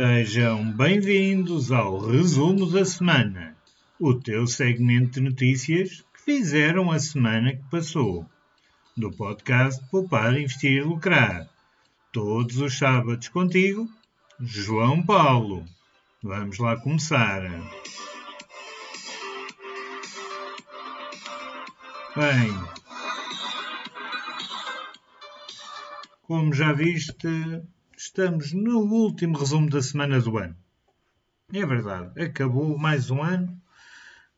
Sejam bem-vindos ao Resumo da Semana, o teu segmento de notícias que fizeram a semana que passou, do podcast Poupar, Investir e Lucrar. Todos os sábados contigo, João Paulo. Vamos lá começar. Bem, como já viste, estamos no último resumo da semana do ano. É verdade, acabou mais um ano,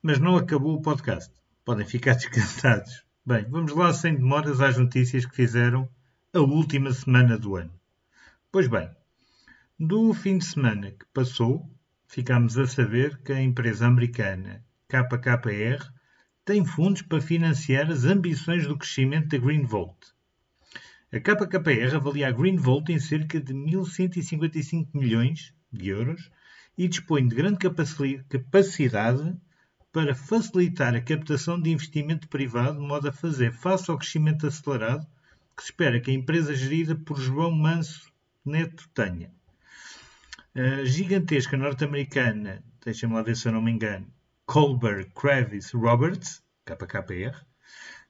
mas não acabou o podcast. Podem ficar descansados. Bem, vamos lá sem demoras às notícias que fizeram a última semana do ano. Pois bem, do fim de semana que passou, ficámos a saber que a empresa americana KKR tem fundos para financiar as ambições do crescimento da Greenvolt. A KKR avalia a Greenvolt em cerca de 1.155 milhões de euros e dispõe de grande capacidade para facilitar a captação de investimento privado, de modo a fazer face ao crescimento acelerado que se espera que a empresa gerida por João Manso Neto tenha. A gigantesca norte-americana, deixem-me lá ver se eu não me engano, Colbert Kravis Roberts, KKR,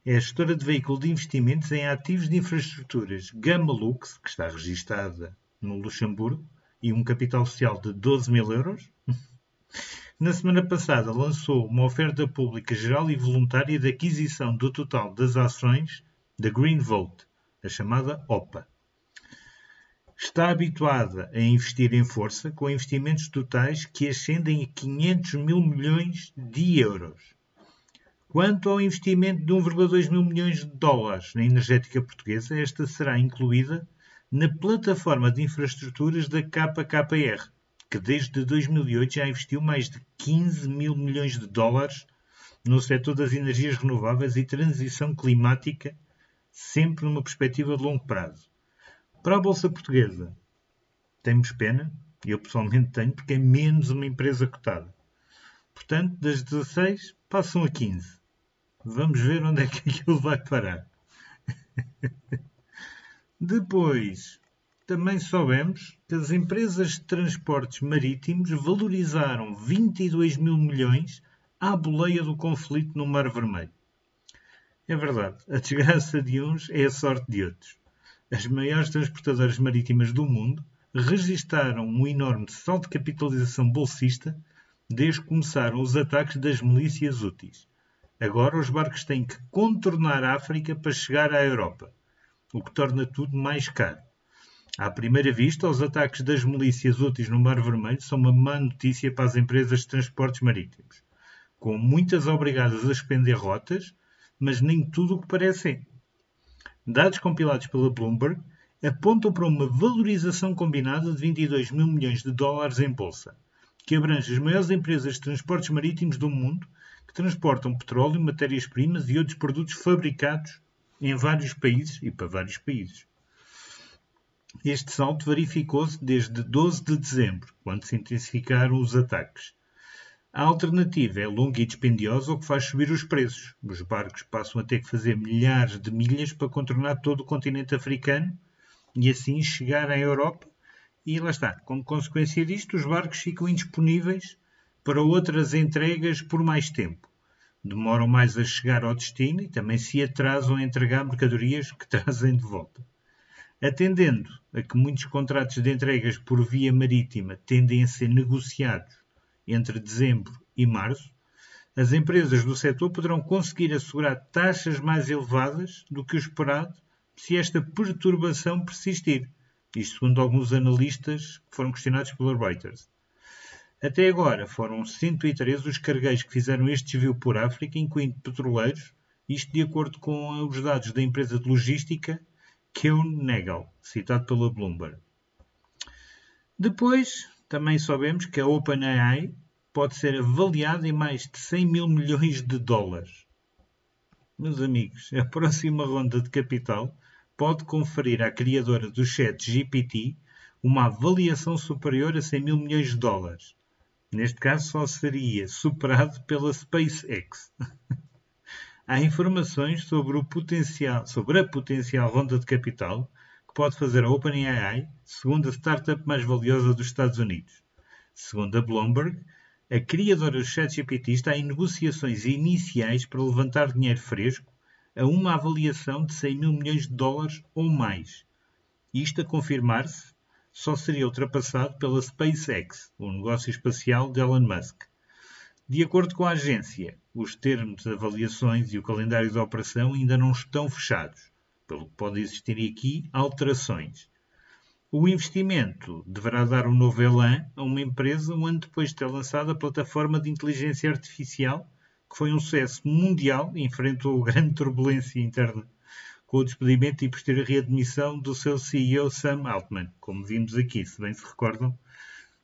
é gestora de veículo de investimentos em ativos de infraestruturas Gamma Lux, que está registada no Luxemburgo, e um capital social de 12 mil euros. Na semana passada lançou uma oferta pública geral e voluntária de aquisição do total das ações da Green Vote, a chamada OPA. Está habituada a investir em força com investimentos totais que ascendem a 500 mil milhões de euros. Quanto ao investimento de 1,2 mil milhões de dólares na energética portuguesa, esta será incluída na plataforma de infraestruturas da KKR, que desde 2008 já investiu mais de 15 mil milhões de dólares no setor das energias renováveis e transição climática, sempre numa perspectiva de longo prazo. Para a Bolsa Portuguesa, temos pena, eu pessoalmente tenho, porque é menos uma empresa cotada. Portanto, das 16 passam a 15. Vamos ver onde é que aquilo vai parar. Depois, também soubemos que as empresas de transportes marítimos valorizaram 22 mil milhões à boleia do conflito no Mar Vermelho. É verdade, a desgraça de uns é a sorte de outros. As maiores transportadoras marítimas do mundo registaram um enorme salto de capitalização bolsista desde que começaram os ataques das milícias úteis. Agora os barcos têm que contornar a África para chegar à Europa, o que torna tudo mais caro. À primeira vista, os ataques das milícias úteis no Mar Vermelho são uma má notícia para as empresas de transportes marítimos, com muitas obrigadas a expender rotas, mas nem tudo o que parecem. Dados compilados pela Bloomberg apontam para uma valorização combinada de 22 mil milhões de dólares em bolsa, que abrange as maiores empresas de transportes marítimos do mundo que transportam petróleo, matérias-primas e outros produtos fabricados em vários países e para vários países. Este salto verificou-se desde 12 de dezembro, quando se intensificaram os ataques. A alternativa é longa e dispendiosa, o que faz subir os preços. Os barcos passam a ter que fazer milhares de milhas para contornar todo o continente africano e assim chegar à Europa. E lá está. Como consequência disto, os barcos ficam indisponíveis para outras entregas por mais tempo. Demoram mais a chegar ao destino e também se atrasam a entregar mercadorias que trazem de volta. Atendendo a que muitos contratos de entregas por via marítima tendem a ser negociados entre dezembro e março, as empresas do setor poderão conseguir assegurar taxas mais elevadas do que o esperado se esta perturbação persistir. Isto segundo alguns analistas que foram questionados pela Reuters. Até agora foram 113 os cargueiros que fizeram este desvio por África, incluindo petroleiros, isto de acordo com os dados da empresa de logística Keun-Negal, citado pela Bloomberg. Depois, também sabemos que a OpenAI pode ser avaliada em mais de 100 mil milhões de dólares. Meus amigos, a próxima ronda de capital pode conferir à criadora do chat GPT uma avaliação superior a 100 mil milhões de dólares. Neste caso, só seria superado pela SpaceX. Há informações sobre, o potencial, sobre a potencial ronda de capital que pode fazer a OpenAI, segunda startup mais valiosa dos Estados Unidos. Segundo a Bloomberg, a criadora do ChatGPT está em negociações iniciais para levantar dinheiro fresco a uma avaliação de 100 mil milhões de dólares ou mais. Isto a confirmar-se só seria ultrapassado pela SpaceX, o negócio espacial de Elon Musk. De acordo com a agência, os termos de avaliações e o calendário de operação ainda não estão fechados, pelo que pode existir aqui alterações. O investimento deverá dar um novo elan a uma empresa um ano depois de ter lançado a plataforma de inteligência artificial, que foi um sucesso mundial e enfrentou grande turbulência interna com o despedimento e posterior readmissão do seu CEO Sam Altman, como vimos aqui, se bem se recordam,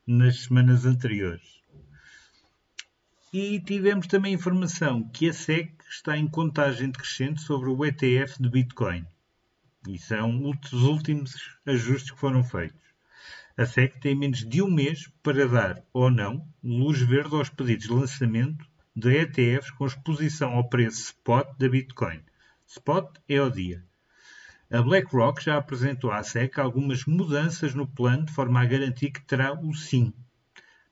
nas semanas anteriores. E tivemos também informação que a SEC está em contagem decrescente sobre o ETF de Bitcoin. E são os últimos ajustes que foram feitos. A SEC tem menos de um mês para dar ou não luz verde aos pedidos de lançamento de ETFs com exposição ao preço spot da Bitcoin. Spot é ao dia. A BlackRock já apresentou à SEC algumas mudanças no plano de forma a garantir que terá o sim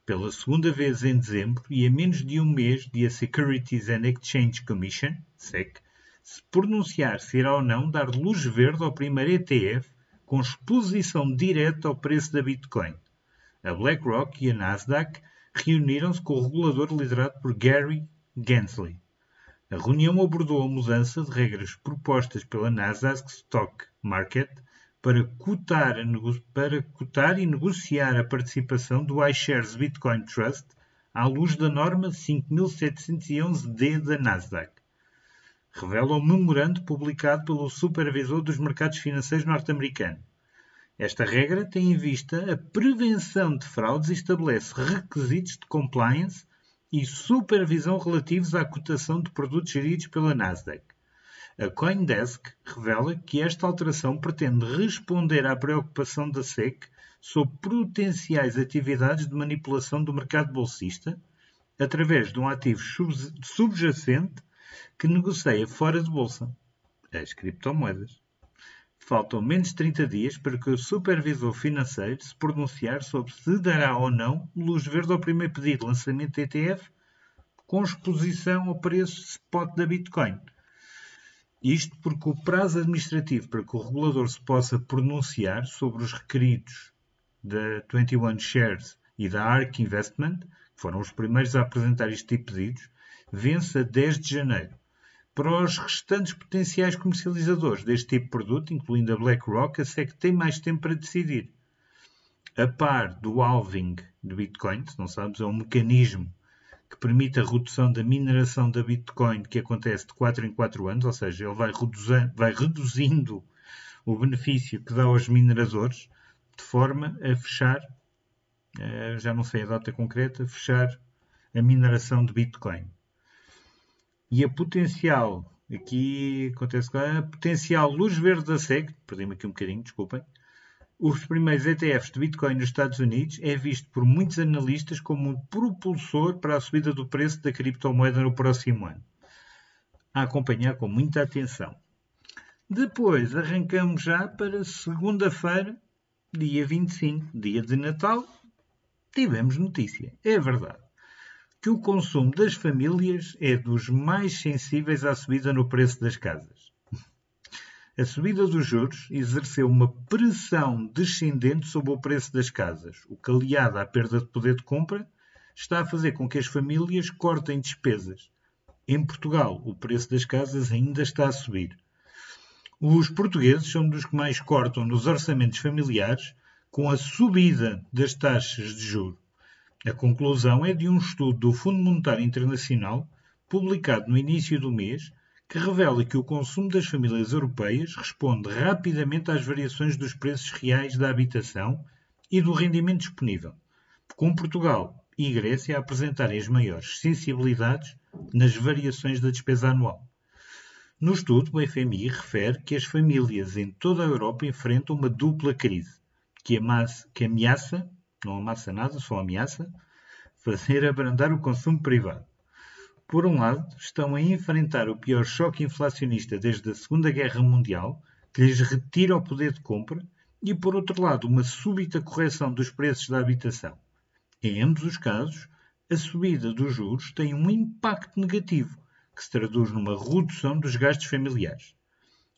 pela segunda vez em dezembro e a menos de um mês de a Securities and Exchange Commission, SEC, se pronunciar se irá ou não dar luz verde ao primeiro ETF com exposição direta ao preço da Bitcoin. A BlackRock e a Nasdaq reuniram-se com o regulador liderado por Gary Gensler. A reunião abordou a mudança de regras propostas pela Nasdaq Stock Market para cotar, para cotar e negociar a participação do iShares Bitcoin Trust à luz da norma 5711D da Nasdaq. Revela o memorando publicado pelo Supervisor dos Mercados Financeiros norte-americano. Esta regra tem em vista a prevenção de fraudes e estabelece requisitos de compliance e supervisão relativos à cotação de produtos geridos pela Nasdaq. A Coindesk revela que esta alteração pretende responder à preocupação da SEC sobre potenciais atividades de manipulação do mercado bolsista através de um ativo subjacente que negocia fora de bolsa, as criptomoedas. Faltam menos de 30 dias para que o supervisor financeiro se pronunciar sobre se dará ou não luz verde ao primeiro pedido de lançamento de ETF com exposição ao preço spot da Bitcoin isto porque o prazo administrativo para que o regulador se possa pronunciar sobre os requeridos da 21 Shares e da ARK Investment, que foram os primeiros a apresentar este tipo de pedidos, vence a 10 de janeiro. Para os restantes potenciais comercializadores deste tipo de produto, incluindo a BlackRock, a SEC tem mais tempo para decidir. A par do halving de Bitcoin, se não sabes, é um mecanismo que permite a redução da mineração da Bitcoin, que acontece de 4 em 4 anos, ou seja, ele vai, vai reduzindo o benefício que dá aos mineradores, de forma a fechar, eh, já não sei a data concreta, fechar a mineração de Bitcoin. E a potencial, aqui acontece a potencial luz verde da SEC, perdi-me aqui um bocadinho, desculpem, os primeiros ETFs de Bitcoin nos Estados Unidos é visto por muitos analistas como um propulsor para a subida do preço da criptomoeda no próximo ano. A acompanhar com muita atenção. Depois arrancamos já para segunda-feira, dia 25, dia de Natal. Tivemos notícia, é verdade, que o consumo das famílias é dos mais sensíveis à subida no preço das casas. A subida dos juros exerceu uma pressão descendente sobre o preço das casas, o que, aliado à perda de poder de compra, está a fazer com que as famílias cortem despesas. Em Portugal, o preço das casas ainda está a subir. Os portugueses são dos que mais cortam nos orçamentos familiares com a subida das taxas de juro. A conclusão é de um estudo do Fundo Monetário Internacional, publicado no início do mês, que revela que o consumo das famílias europeias responde rapidamente às variações dos preços reais da habitação e do rendimento disponível, com Portugal e Grécia a apresentarem as maiores sensibilidades nas variações da despesa anual. No estudo, o FMI refere que as famílias em toda a Europa enfrentam uma dupla crise, que, ameaça, não amassa nada, só ameaça, fazer abrandar o consumo privado. Por um lado, estão a enfrentar o pior choque inflacionista desde a Segunda Guerra Mundial, que lhes retira o poder de compra, e, por outro lado, uma súbita correção dos preços da habitação. Em ambos os casos, a subida dos juros tem um impacto negativo, que se traduz numa redução dos gastos familiares.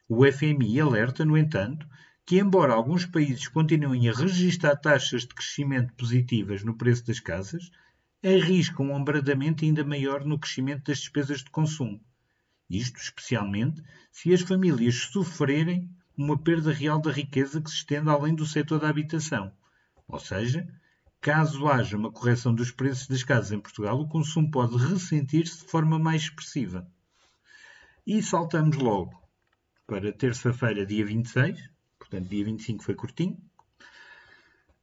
O FMI alerta, no entanto, que, embora alguns países continuem a registrar taxas de crescimento positivas no preço das casas, arriscam um abrandamento ainda maior no crescimento das despesas de consumo. Isto especialmente se as famílias sofrerem uma perda real da riqueza que se estende além do setor da habitação. Ou seja, caso haja uma correção dos preços das casas em Portugal, o consumo pode ressentir-se de forma mais expressiva. E saltamos logo para terça-feira, dia 26, portanto, dia 25 foi curtinho.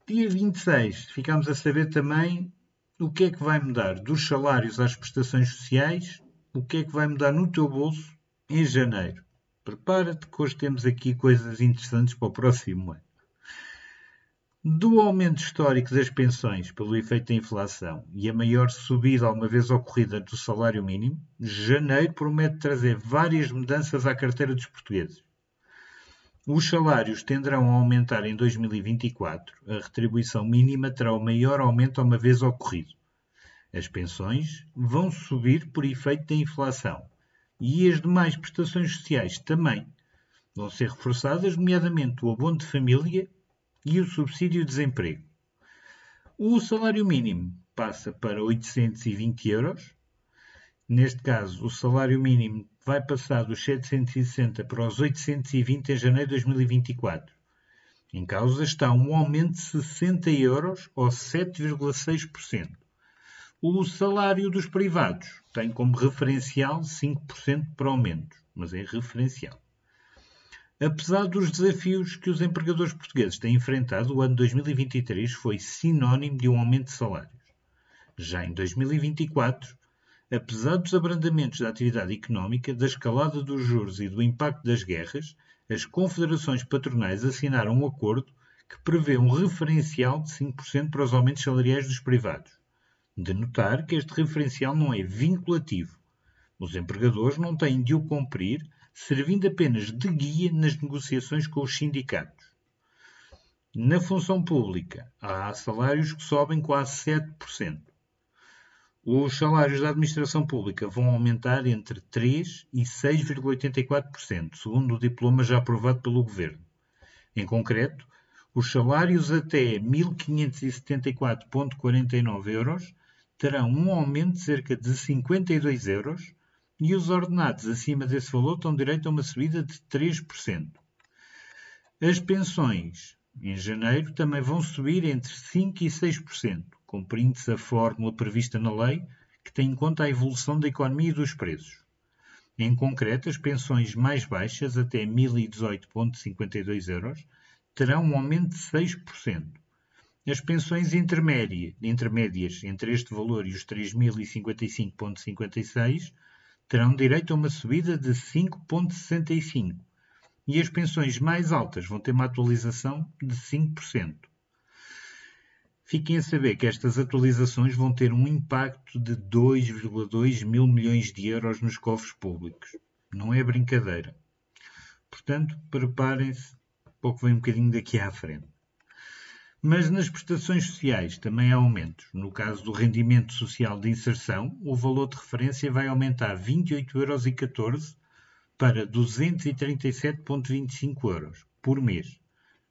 Dia 26, ficamos a saber também o que é que vai mudar dos salários às prestações sociais, o que é que vai mudar no teu bolso em janeiro. Prepara-te que hoje temos aqui coisas interessantes para o próximo ano. Do aumento histórico das pensões pelo efeito da inflação e a maior subida alguma vez ocorrida do salário mínimo, janeiro promete trazer várias mudanças à carteira dos portugueses. Os salários tenderão a aumentar em 2024. A retribuição mínima terá o maior aumento uma vez ocorrido. As pensões vão subir por efeito da inflação e as demais prestações sociais também vão ser reforçadas, nomeadamente o abono de família e o subsídio de desemprego. O salário mínimo passa para 820 euros. Neste caso, o salário mínimo vai passar dos 760 para os 820 em janeiro de 2024. Em causa está um aumento de 60 euros ou 7,6%. O salário dos privados tem como referencial 5% para aumento, mas é referencial. Apesar dos desafios que os empregadores portugueses têm enfrentado, o ano 2023 foi sinónimo de um aumento de salários. Já em 2024, Apesar dos abrandamentos da atividade económica, da escalada dos juros e do impacto das guerras, as confederações patronais assinaram um acordo que prevê um referencial de 5% para os aumentos salariais dos privados. De notar que este referencial não é vinculativo. Os empregadores não têm de o cumprir, servindo apenas de guia nas negociações com os sindicatos. Na função pública, há salários que sobem quase 7%. Os salários da administração pública vão aumentar entre 3% e 6,84%, segundo o diploma já aprovado pelo Governo. Em concreto, os salários até 1.574,49 euros terão um aumento de cerca de 52 euros e os ordenados acima desse valor têm direito a uma subida de 3%. As pensões em janeiro também vão subir entre 5% e 6%, cumprindo-se a fórmula prevista na lei que tem em conta a evolução da economia e dos preços. Em concreto, as pensões mais baixas, até 1.018,52 euros, terão um aumento de 6%. As pensões intermédias entre este valor e os 3.055,56 terão direito a uma subida de 5,65%. E as pensões mais altas vão ter uma atualização de 5%. Fiquem a saber que estas atualizações vão ter um impacto de 2,2 mil milhões de euros nos cofres públicos. Não é brincadeira. Portanto, preparem-se, pouco vem um bocadinho daqui à frente. Mas nas prestações sociais também há aumentos. No caso do rendimento social de inserção, o valor de referência vai aumentar 28,14 euros para 237,25 euros por mês.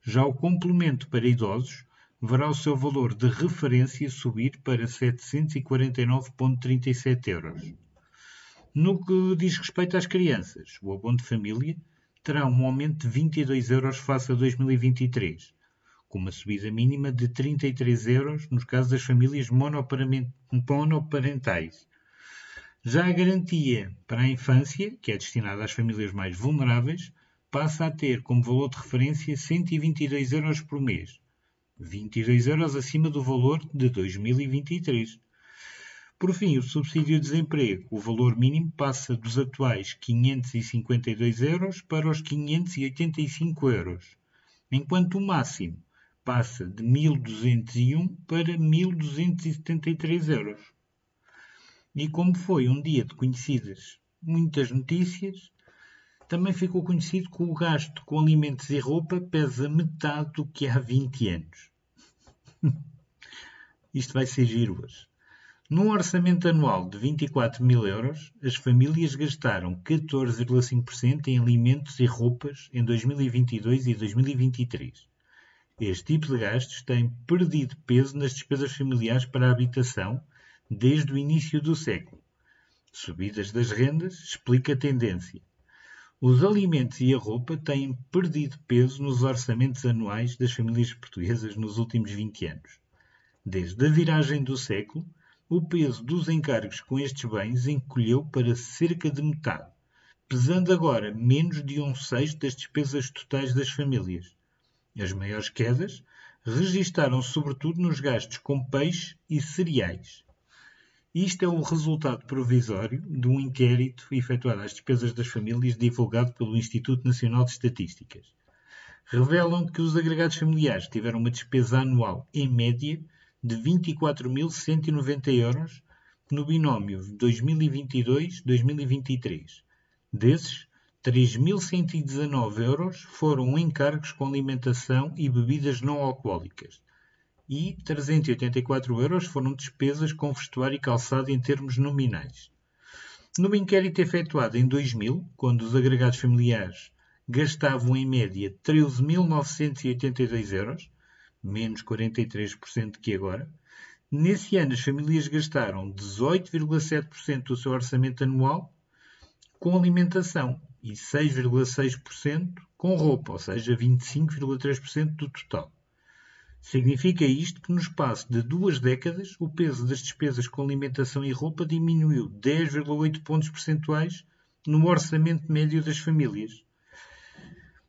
Já o complemento para idosos verá o seu valor de referência subir para 749,37 euros. No que diz respeito às crianças, o abono de família terá um aumento de 22 euros face a 2023, com uma subida mínima de 33 euros nos casos das famílias monoparentais. Já a garantia para a infância, que é destinada às famílias mais vulneráveis, passa a ter como valor de referência 122 euros por mês, 22 euros acima do valor de 2023. Por fim, o subsídio de desemprego, o valor mínimo passa dos atuais 552 euros para os 585 euros, enquanto o máximo passa de 1.201 para 1.273 euros. E como foi um dia de conhecidas muitas notícias, também ficou conhecido que o gasto com alimentos e roupa pesa metade do que há 20 anos. Isto vai ser giro hoje. Num orçamento anual de 24 mil euros, as famílias gastaram 14,5% em alimentos e roupas em 2022 e 2023. Este tipo de gastos tem perdido peso nas despesas familiares para a habitação desde o início do século. Subidas das rendas explica a tendência. Os alimentos e a roupa têm perdido peso nos orçamentos anuais das famílias portuguesas nos últimos 20 anos. Desde a viragem do século, o peso dos encargos com estes bens encolheu para cerca de metade, pesando agora menos de um sexto das despesas totais das famílias. As maiores quedas registaram sobretudo nos gastos com peixe e cereais. Isto é o resultado provisório de um inquérito efetuado às despesas das famílias divulgado pelo Instituto Nacional de Estatísticas. Revelam que os agregados familiares tiveram uma despesa anual, em média, de 24.190 euros no binómio 2022-2023. Desses, 3.119 euros foram encargos com alimentação e bebidas não alcoólicas e 384 euros foram despesas com vestuário e calçado em termos nominais. No inquérito efetuado em 2000, quando os agregados familiares gastavam em média 13.982 euros, menos 43% que agora, nesse ano as famílias gastaram 18,7% do seu orçamento anual com alimentação e 6,6% com roupa, ou seja, 25,3% do total. Significa isto que no espaço de duas décadas o peso das despesas com alimentação e roupa diminuiu 10,8 pontos percentuais no orçamento médio das famílias.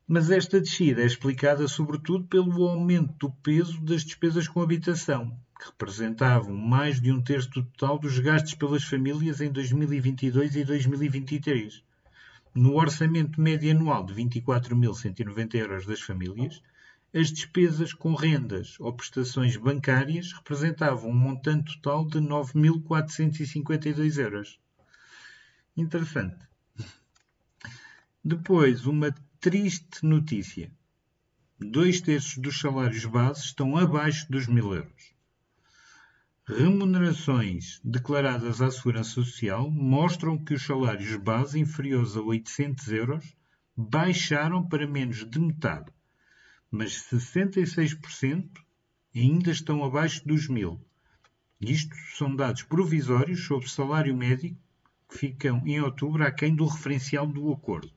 Mas esta descida é explicada sobretudo pelo aumento do peso das despesas com habitação, que representavam mais de um terço do total dos gastos pelas famílias em 2022 e 2023. No orçamento médio anual de 24.190 euros das famílias, as despesas com rendas ou prestações bancárias representavam um montante total de 9.452 euros. Interessante. Depois, uma triste notícia. Dois terços dos salários base estão abaixo dos mil euros. Remunerações declaradas à Segurança Social mostram que os salários base inferiores a 800 euros baixaram para menos de metade mas 66% ainda estão abaixo dos mil. Isto são dados provisórios sobre salário médio que ficam em outubro aquém do referencial do acordo.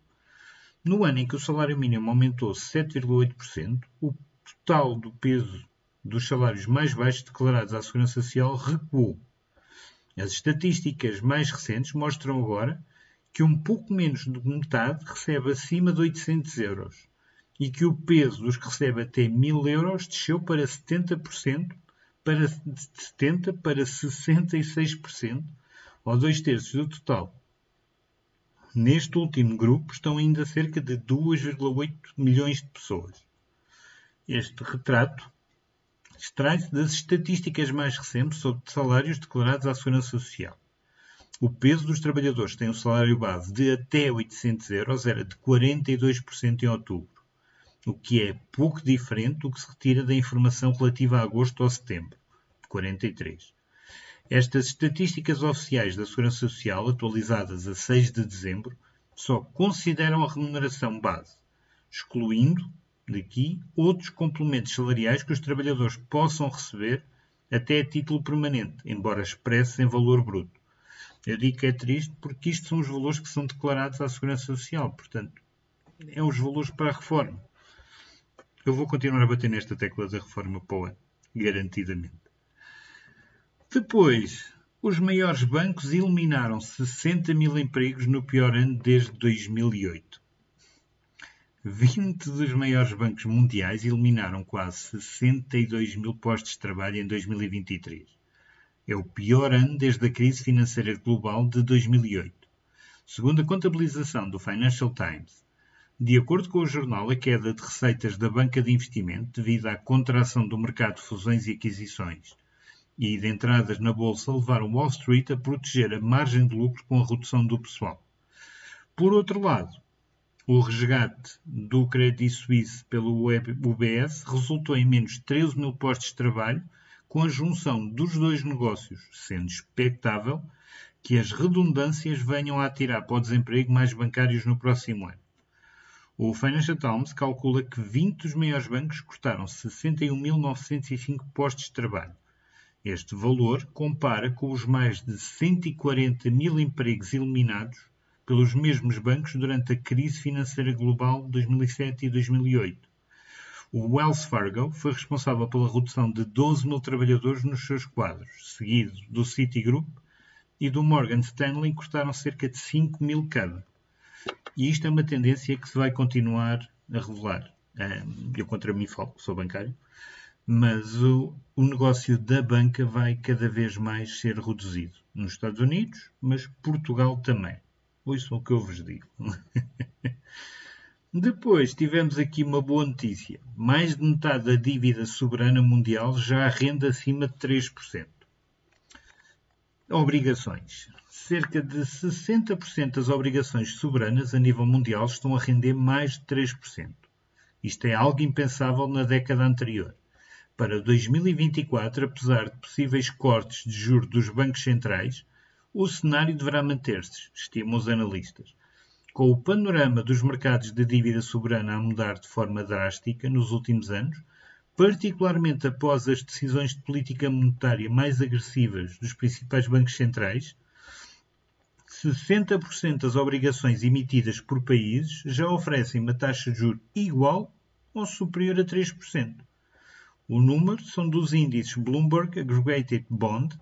No ano em que o salário mínimo aumentou 7,8%, o total do peso dos salários mais baixos declarados à Segurança Social recuou. As estatísticas mais recentes mostram agora que um pouco menos de metade recebe acima de 800 euros e que o peso dos que recebe até 1000 euros desceu para 70%, para, de 70% para 66%, ou dois terços do total. Neste último grupo estão ainda cerca de 2,8 milhões de pessoas. Este retrato extrai-se das estatísticas mais recentes sobre salários declarados à Segurança Social. O peso dos trabalhadores que têm um salário base de até 800 euros era de 42% em outubro o que é pouco diferente do que se retira da informação relativa a agosto ou setembro, 43. Estas estatísticas oficiais da Segurança Social, atualizadas a 6 de dezembro, só consideram a remuneração base, excluindo daqui outros complementos salariais que os trabalhadores possam receber até a título permanente, embora expressos em valor bruto. Eu digo que é triste porque isto são os valores que são declarados à Segurança Social, portanto, é os valores para a reforma. Eu vou continuar a bater nesta tecla da reforma ano, garantidamente. Depois, os maiores bancos eliminaram 60 mil empregos no pior ano desde 2008. 20 dos maiores bancos mundiais eliminaram quase 62 mil postos de trabalho em 2023. É o pior ano desde a crise financeira global de 2008. Segundo a contabilização do Financial Times, de acordo com o jornal, a queda de receitas da banca de investimento devido à contração do mercado de fusões e aquisições e de entradas na bolsa levaram Wall Street a proteger a margem de lucro com a redução do pessoal. Por outro lado, O resgate do Credit Suisse pelo UBS resultou em menos 13 mil postos de trabalho, com a junção dos dois negócios, sendo expectável que as redundâncias venham a atirar para o desemprego mais bancários no próximo ano. O Financial Times calcula que 20 dos maiores bancos cortaram 61.905 postos de trabalho. Este valor compara com os mais de 140 mil empregos eliminados pelos mesmos bancos durante a crise financeira global de 2007 e 2008. O Wells Fargo foi responsável pela redução de 12 mil trabalhadores nos seus quadros, seguido do Citigroup, e do Morgan Stanley cortaram cerca de 5 mil cada. E isto é uma tendência que se vai continuar a revelar. Eu contra mim falo, sou bancário, mas o, o negócio da banca vai cada vez mais ser reduzido. Nos Estados Unidos, mas Portugal também. Ouçam o que eu vos digo. Depois tivemos aqui uma boa notícia. Mais de metade da dívida soberana mundial já rende acima de 3%. Obrigações. Cerca de 60% das obrigações soberanas a nível mundial estão a render mais de 3%. Isto é algo impensável na década anterior. Para 2024, apesar de possíveis cortes de juros dos bancos centrais, o cenário deverá manter-se, estimam os analistas. Com o panorama dos mercados de dívida soberana a mudar de forma drástica nos últimos anos, particularmente após as decisões de política monetária mais agressivas dos principais bancos centrais, 60% das obrigações emitidas por países já oferecem uma taxa de juros igual ou superior a 3%. O número são dos índices Bloomberg Aggregated Bond,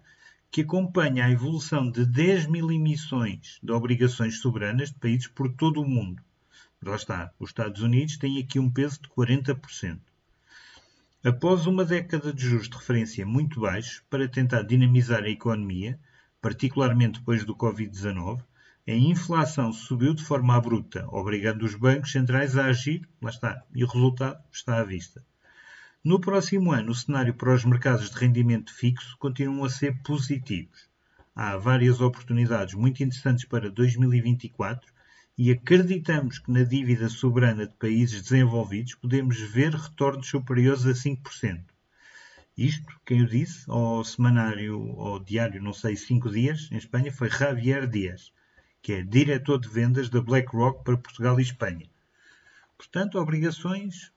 que acompanha a evolução de 10 mil emissões de obrigações soberanas de países por todo o mundo. Lá está, os Estados Unidos têm aqui um peso de 40%. Após uma década de juros de referência muito baixos para tentar dinamizar a economia, particularmente depois do Covid-19, a inflação subiu de forma abrupta, obrigando os bancos centrais a agir, lá está, e o resultado está à vista. No próximo ano, o cenário para os mercados de rendimento fixo continuam a ser positivos. Há várias oportunidades muito interessantes para 2024 e acreditamos que na dívida soberana de países desenvolvidos podemos ver retornos superiores a 5%. Isto, quem o disse, ao semanário ou diário, não sei, 5 dias, em Espanha, foi Javier Dias, que é diretor de vendas da BlackRock para Portugal e Espanha. Portanto, obrigações,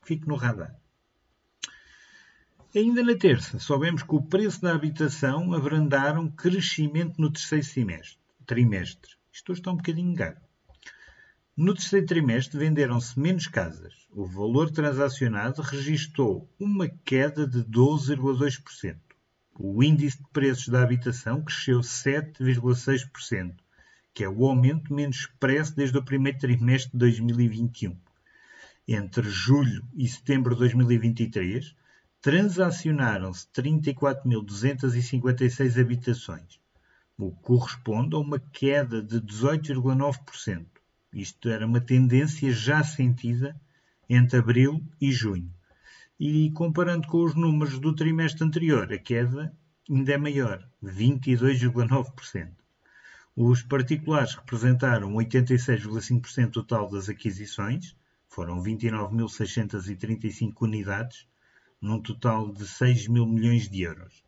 fique no radar. Ainda na terça, soubemos que o preço da habitação abrandaram um crescimento no terceiro trimestre isto está um bocadinho caro. No terceiro trimestre venderam-se menos casas. O valor transacionado registrou uma queda de 12,2%. O índice de preços da habitação cresceu 7,6%, que é o aumento menos expresso desde o primeiro trimestre de 2021. Entre julho e setembro de 2023, transacionaram-se 34.256 habitações, o que corresponde a uma queda de 18,9%. Isto era uma tendência já sentida entre abril e junho. E comparando com os números do trimestre anterior, a queda ainda é maior, 22,9%. Os particulares representaram 86,5% total das aquisições, foram 29.635 unidades, num total de 6 mil milhões de euros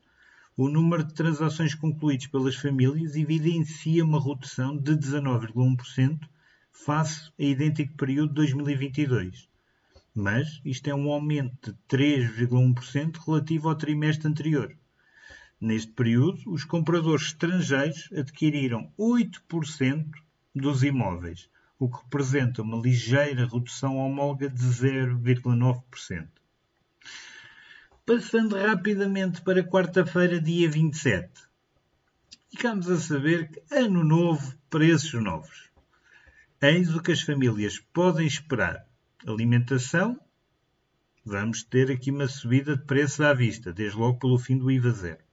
o número de transações concluídas pelas famílias evidencia uma redução de 19,1% face a idêntico período de 2022. Mas isto é um aumento de 3,1% relativo ao trimestre anterior. Neste período, os compradores estrangeiros adquiriram 8% dos imóveis, o que representa uma ligeira redução homóloga de 0,9%. Passando rapidamente para quarta-feira, dia 27. Ficamos a saber que ano novo, preços novos. Eis o que as famílias podem esperar. Alimentação, vamos ter aqui uma subida de preços à vista, desde logo pelo fim do IVA zero.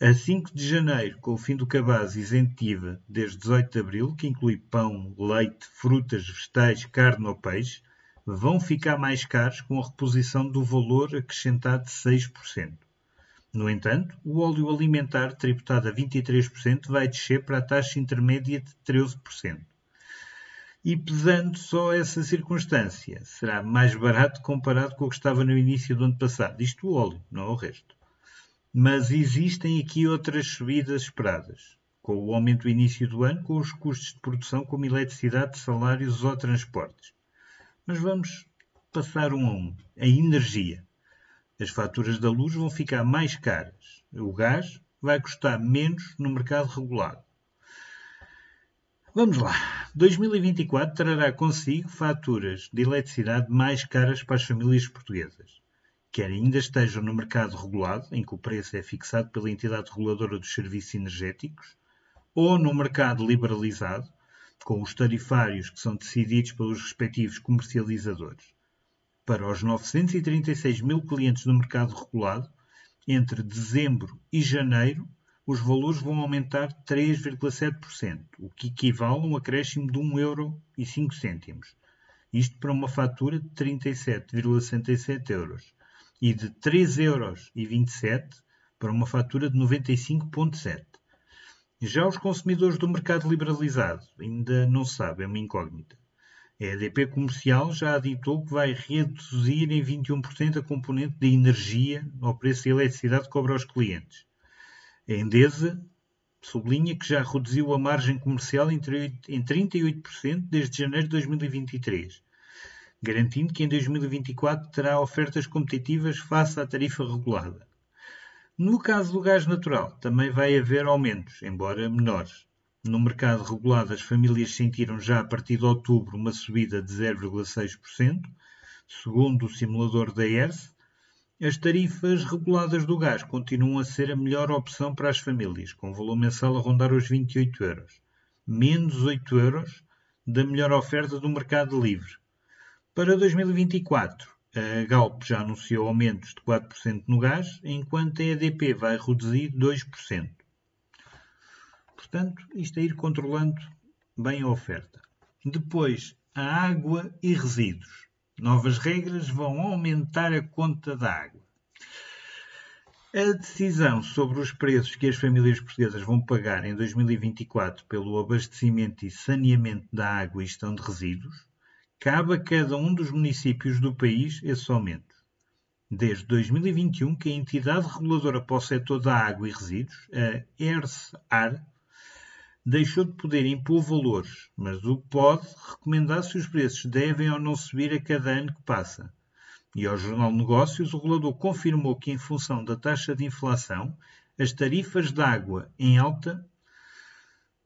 A 5 de janeiro, com o fim do cabaz isentiva desde 18 de abril, que inclui pão, leite, frutas, vegetais, carne ou peixe, vão ficar mais caros com a reposição do valor acrescentado de 6%. No entanto, o óleo alimentar tributado a 23% vai descer para a taxa intermédia de 13%. E pesando só essa circunstância, será mais barato comparado com o que estava no início do ano passado. Isto o óleo, não o resto. Mas existem aqui outras subidas esperadas, com o aumento do início do ano, com os custos de produção, como eletricidade, salários ou transportes. Mas vamos passar um a um. A energia. As faturas da luz vão ficar mais caras. O gás vai custar menos no mercado regulado. Vamos lá. 2024 trará consigo faturas de eletricidade mais caras para as famílias portuguesas, quer ainda estejam no mercado regulado, em que o preço é fixado pela entidade reguladora dos serviços energéticos, ou no mercado liberalizado, com os tarifários que são decididos pelos respectivos comercializadores. Para os 936 mil clientes do mercado regulado, entre dezembro e janeiro, os valores vão aumentar 3,7%, o que equivale a um acréscimo de 1,05€. Isto para uma fatura de 37,67 euros e de 3,27€ para uma fatura de 95,7€. Já os consumidores do mercado liberalizado ainda não sabem, é uma incógnita. A EDP Comercial já aditou que vai reduzir em 21% a componente de energia ao preço de eletricidade que cobra aos clientes. A Endesa sublinha que já reduziu a margem comercial em 38% desde janeiro de 2023, garantindo que em 2024 terá ofertas competitivas face à tarifa regulada. No caso do gás natural, também vai haver aumentos, embora menores. No mercado regulado, as famílias sentiram já a partir de outubro uma subida de 0,6%, segundo o simulador da ERS, as tarifas reguladas do gás continuam a ser a melhor opção para as famílias, com valor mensal a rondar os 28 euros, menos 8 euros da melhor oferta do mercado livre. Para 2024, a Galp já anunciou aumentos de 4% no gás, enquanto a EDP vai reduzir 2%. Portanto, isto é ir controlando bem a oferta. Depois, a água e resíduos. Novas regras vão aumentar a conta da água. A decisão sobre os preços que as famílias portuguesas vão pagar em 2024 pelo abastecimento e saneamento da água e gestão de resíduos cabe a cada um dos municípios do país esse aumento. Desde 2021 que a entidade reguladora para o setor da água e resíduos, a ERSAR, deixou de poder impor valores, mas o que pode recomendar se os preços devem ou não subir a cada ano que passa. E ao Jornal Negócios, o regulador confirmou que, em função da taxa de inflação, as tarifas de água em alta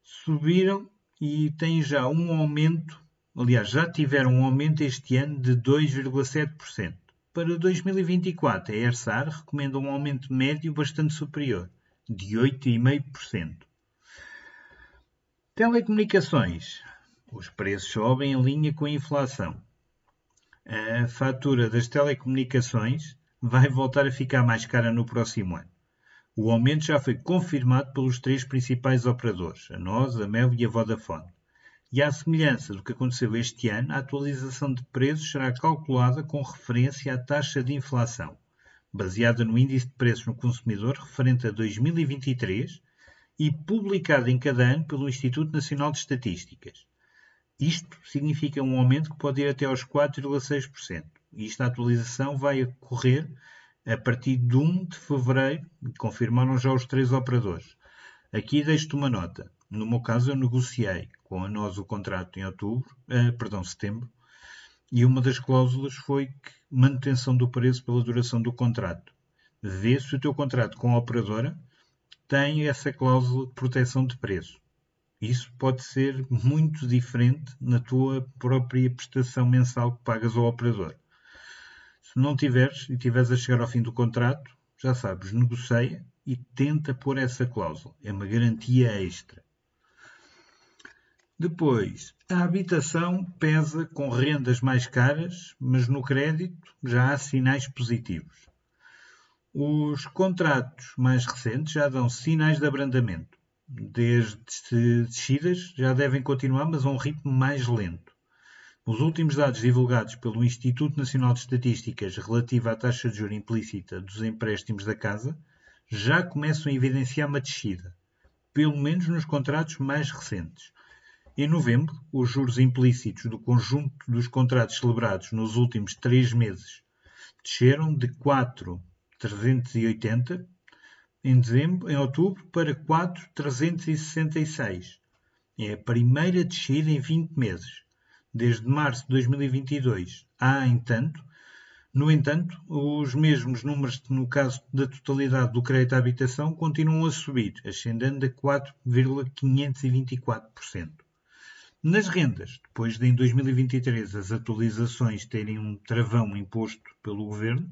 subiram e têm já um aumento, aliás, já tiveram um aumento este ano de 2,7%. Para 2024, a ERSAR recomenda um aumento médio bastante superior, de 8,5%. Telecomunicações. Os preços sobem em linha com a inflação. A fatura das telecomunicações vai voltar a ficar mais cara no próximo ano. O aumento já foi confirmado pelos três principais operadores, a NOS, a MEL e a Vodafone. E à semelhança do que aconteceu este ano, a atualização de preços será calculada com referência à taxa de inflação, baseada no índice de preços no consumidor referente a 2023 e publicado em cada ano pelo Instituto Nacional de Estatísticas. Isto significa um aumento que pode ir até aos 4,6%. E esta atualização vai ocorrer a partir de 1 de fevereiro, confirmaram já os três operadores. Aqui deixo-te uma nota. No meu caso, eu negociei com a nós o contrato em outubro, eh, perdão, setembro, e uma das cláusulas foi que manutenção do preço pela duração do contrato. Vê se o teu contrato com a operadora tem essa cláusula de proteção de preço. Isso pode ser muito diferente na tua própria prestação mensal que pagas ao operador. Se não tiveres e tiveres a chegar ao fim do contrato, já sabes, negocia e tenta pôr essa cláusula. É uma garantia extra. Depois, a habitação pesa com rendas mais caras, mas no crédito já há sinais positivos. Os contratos mais recentes já dão sinais de abrandamento. Desde descidas já devem continuar, mas a um ritmo mais lento. Os últimos dados divulgados pelo Instituto Nacional de Estatísticas relativo à taxa de juros implícita dos empréstimos da casa já começam a evidenciar uma descida, pelo menos nos contratos mais recentes. Em novembro, os juros implícitos do conjunto dos contratos celebrados nos últimos três meses desceram de 4,380 em dezembro, em outubro, para 4,366. É a primeira descida em 20 meses. Desde março de 2022 há, entanto, no entanto, os mesmos números no caso da totalidade do crédito à habitação continuam a subir, ascendendo a 4,524%. Nas rendas, depois de em 2023 as atualizações terem um travão imposto pelo governo,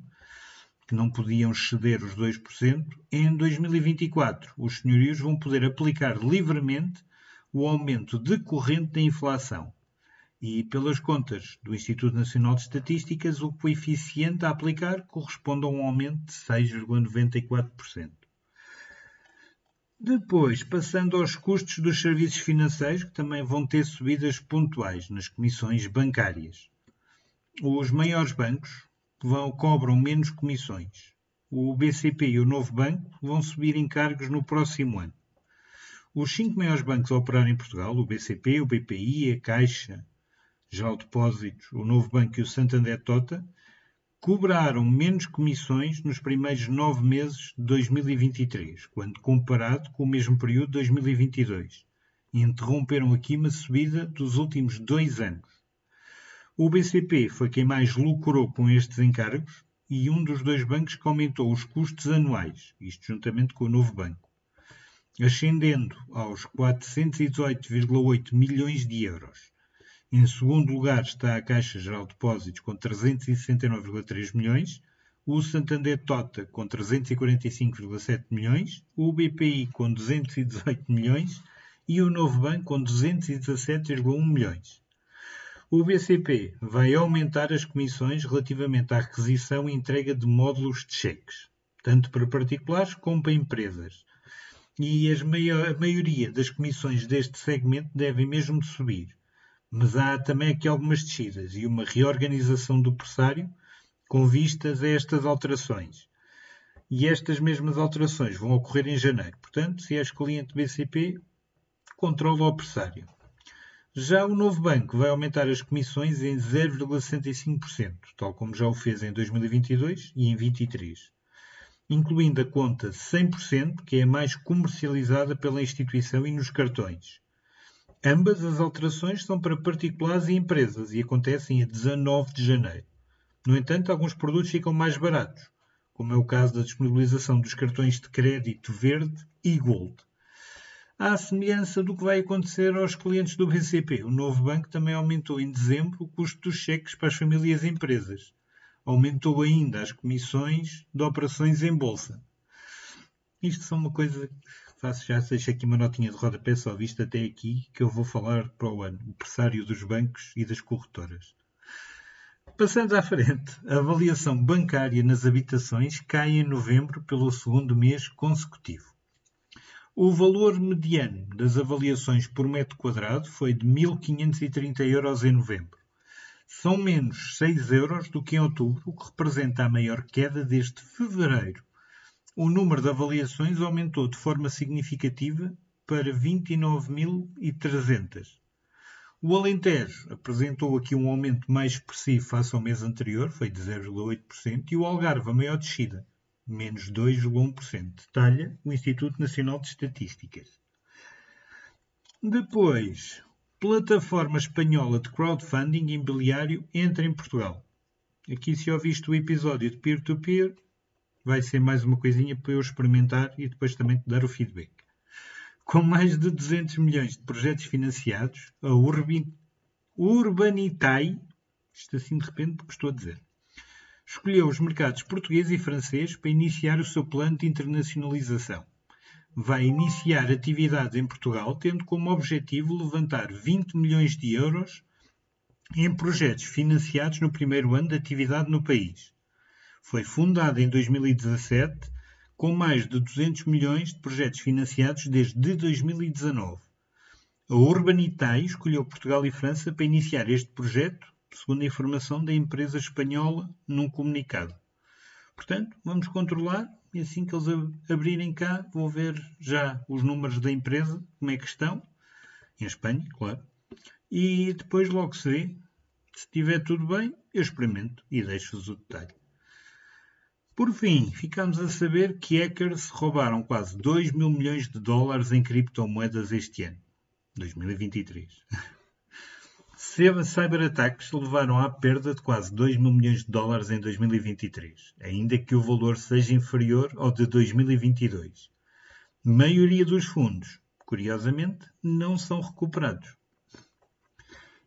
que não podiam exceder os 2%, em 2024 os senhorios vão poder aplicar livremente o aumento decorrente da inflação. E, pelas contas do Instituto Nacional de Estatísticas, o coeficiente a aplicar corresponde a um aumento de 6,94%. Depois, passando aos custos dos serviços financeiros, que também vão ter subidas pontuais nas comissões bancárias. Os maiores bancos, vão, cobram menos comissões. O BCP e o Novo Banco vão subir encargos no próximo ano. Os cinco maiores bancos a operar em Portugal, o BCP, o BPI, a Caixa, Geral Depósitos, o Novo Banco e o Santander Tota, cobraram menos comissões nos primeiros nove meses de 2023, quando comparado com o mesmo período de 2022, e interromperam aqui uma subida dos últimos dois anos. O BCP foi quem mais lucrou com estes encargos e um dos dois bancos que aumentou os custos anuais, isto juntamente com o novo banco, ascendendo aos 418,8 milhões de euros. Em segundo lugar está a Caixa Geral de Depósitos com 369,3 milhões, o Santander Tota com 345,7 milhões, o BPI com 218 milhões e o Novo Banco com 217,1 milhões. O BCP vai aumentar as comissões relativamente à aquisição e entrega de módulos de cheques, tanto para particulares como para empresas. E a maioria das comissões deste segmento devem mesmo subir. Mas há também aqui algumas descidas e uma reorganização do pressário com vistas a estas alterações. E estas mesmas alterações vão ocorrer em janeiro. Portanto, se és cliente BCP, controla o pressário. Já o novo banco vai aumentar as comissões em 0,65%, tal como já o fez em 2022 e em 2023, incluindo a conta 100%, que é a mais comercializada pela instituição e nos cartões. Ambas as alterações são para particulares e empresas e acontecem a 19 de janeiro. No entanto, alguns produtos ficam mais baratos, como é o caso da disponibilização dos cartões de crédito verde e gold à semelhança do que vai acontecer aos clientes do BCP. O novo banco também aumentou em dezembro o custo dos cheques para as famílias e empresas. Aumentou ainda as comissões de operações em bolsa. Isto são uma coisa faço já, deixo aqui uma notinha de rodapé só vista até aqui, que eu vou falar para o ano, o pressário dos bancos e das corretoras. Passando à frente, a avaliação bancária nas habitações cai em novembro pelo segundo mês consecutivo. O valor mediano das avaliações por metro quadrado foi de 1.530 euros em novembro. São menos 6 euros do que em outubro, o que representa a maior queda desde fevereiro. O número de avaliações aumentou de forma significativa para 29.300. O Alentejo apresentou aqui um aumento mais expressivo face ao mês anterior, foi de 0,8%, e o Algarve a maior descida, menos 2,1%. Detalha o Instituto Nacional de Estatísticas. Depois, plataforma espanhola de crowdfunding imobiliário entra em Portugal. Aqui, se ouviste o episódio de peer-to-peer, -peer, vai ser mais uma coisinha para eu experimentar e depois também te dar o feedback. Com mais de 200 milhões de projetos financiados, a Urbi, Urbanitai, isto assim de repente porque estou a dizer, escolheu os mercados português e francês para iniciar o seu plano de internacionalização. Vai iniciar atividades em Portugal, tendo como objetivo levantar 20 milhões de euros em projetos financiados no primeiro ano de atividade no país. Foi fundada em 2017 com mais de 200 milhões de projetos financiados desde 2019. A Urbanitai escolheu Portugal e França para iniciar este projeto segundo a informação da empresa espanhola num comunicado. Portanto, vamos controlar e assim que eles abrirem cá, vou ver já os números da empresa, como é que estão, em Espanha, claro, e depois logo se vê. Se estiver tudo bem, eu experimento e deixo-vos o detalhe. Por fim, ficamos a saber que hackers roubaram quase 2 mil milhões de dólares em criptomoedas este ano, 2023. Cyberataques levaram à perda de quase 2 mil milhões de dólares em 2023, ainda que o valor seja inferior ao de 2022. A maioria dos fundos, curiosamente, não são recuperados.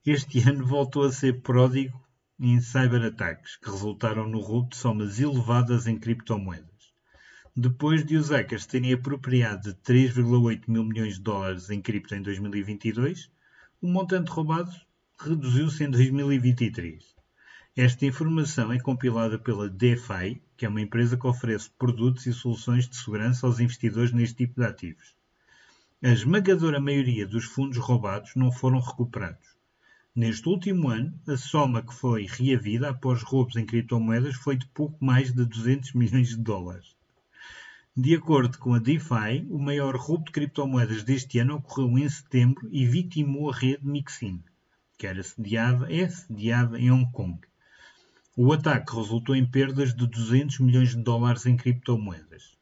Este ano voltou a ser pródigo em cyberataques, que resultaram no roubo de somas elevadas em criptomoedas. Depois de os hackers terem apropriado de 3,8 mil milhões de dólares em cripto em 2022, o montante roubado reduziu-se em 2023. Esta informação é compilada pela DeFi, que é uma empresa que oferece produtos e soluções de segurança aos investidores neste tipo de ativos. A esmagadora maioria dos fundos roubados não foram recuperados. Neste último ano, a soma que foi reavida após roubos em criptomoedas foi de pouco mais de 200 milhões de dólares. De acordo com a DeFi, o maior roubo de criptomoedas deste ano ocorreu em setembro e vitimou a rede Mixin, que era sediada, é sediada em Hong Kong. O ataque resultou em perdas de 200 milhões de dólares em criptomoedas.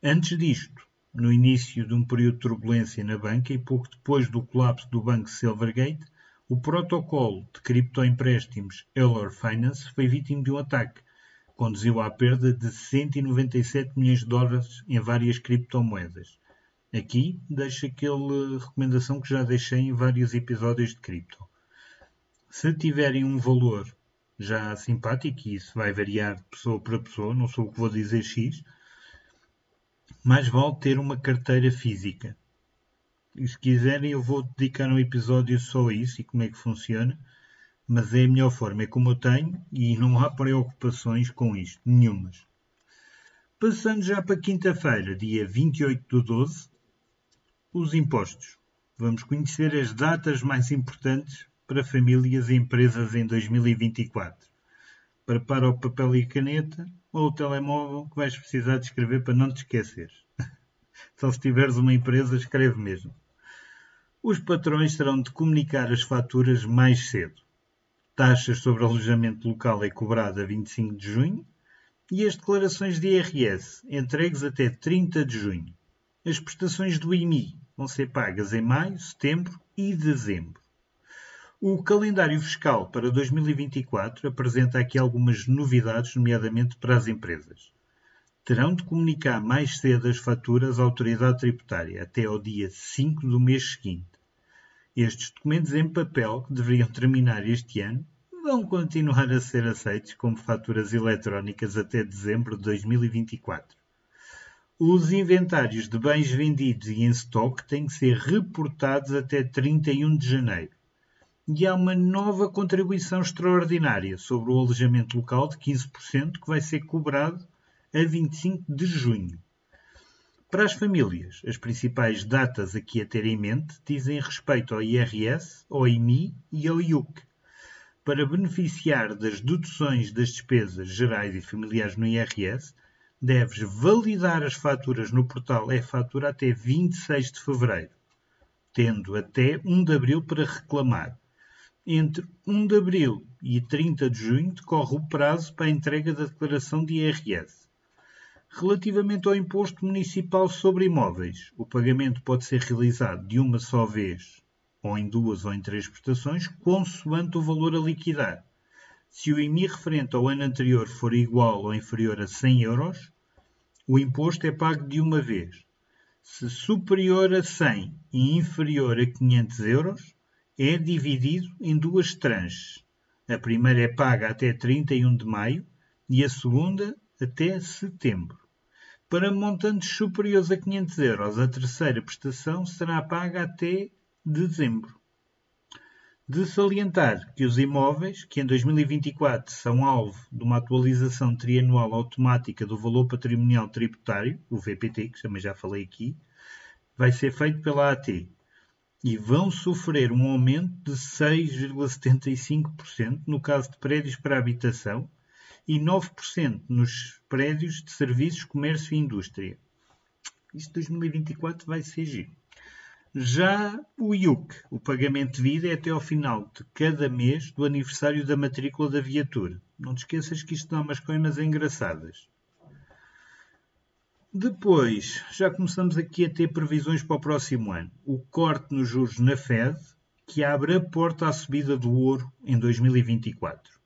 Antes disto, no início de um período de turbulência na banca e pouco depois do colapso do banco Silvergate, o protocolo de criptoempréstimos Euler Finance foi vítima de um ataque, que conduziu à perda de 197 milhões de dólares em várias criptomoedas. Aqui deixo aquela recomendação que já deixei em vários episódios de cripto. Se tiverem um valor já simpático, e isso vai variar de pessoa para pessoa, não sou o que vou dizer X, mais vale ter uma carteira física. Se quiserem, eu vou dedicar um episódio só a isso e como é que funciona. Mas é a melhor forma, é como eu tenho e não há preocupações com isto, nenhumas. Passando já para quinta-feira, dia 28 do 12, os impostos. Vamos conhecer as datas mais importantes para famílias e empresas em 2024. Prepara o papel e a caneta ou o telemóvel que vais precisar de escrever para não te esqueceres. Só se tiveres uma empresa, escreve mesmo. Os patrões terão de comunicar as faturas mais cedo. Taxas sobre alojamento local é cobrada a 25 de junho e as declarações de IRS entregues até 30 de junho. As prestações do IMI vão ser pagas em maio, setembro e dezembro. O calendário fiscal para 2024 apresenta aqui algumas novidades, nomeadamente para as empresas. Terão de comunicar mais cedo as faturas à autoridade tributária, até ao dia 5 do mês seguinte. Estes documentos em papel, que deveriam terminar este ano, vão continuar a ser aceitos como faturas eletrónicas até dezembro de 2024. Os inventários de bens vendidos e em estoque têm que ser reportados até 31 de janeiro. E há uma nova contribuição extraordinária sobre o alojamento local de 15% que vai ser cobrado a 25 de junho. Para as famílias, as principais datas aqui a ter em mente dizem respeito ao IRS, ao IMI e ao IUC. Para beneficiar das deduções das despesas gerais e familiares no IRS, deves validar as faturas no portal e-fatura até 26 de fevereiro, tendo até 1 de abril para reclamar. Entre 1 de abril e 30 de junho decorre o prazo para a entrega da declaração de IRS. Relativamente ao imposto municipal sobre imóveis, o pagamento pode ser realizado de uma só vez, ou em duas ou em três prestações, consoante o valor a liquidar. Se o IMI referente ao ano anterior for igual ou inferior a 100 euros, o imposto é pago de uma vez. Se superior a 100 e inferior a 500 euros, é dividido em duas tranches. A primeira é paga até 31 de maio e a segunda até setembro. Para montantes superiores a 500 euros, a terceira prestação será paga até dezembro. De salientar que os imóveis, que em 2024 são alvo de uma atualização trianual automática do valor patrimonial tributário, o VPT, que também já falei aqui, vai ser feito pela AT e vão sofrer um aumento de 6,75% no caso de prédios para habitação e 9% nos prédios de serviços, comércio e indústria. Isto 2024 vai ser giro. Já o IUC, o pagamento de vida, é até ao final de cada mês do aniversário da matrícula da viatura. Não te esqueças que isto dá umas coimas engraçadas. Depois, já começamos aqui a ter previsões para o próximo ano. O corte nos juros na Fed, que abre a porta à subida do ouro em 2024.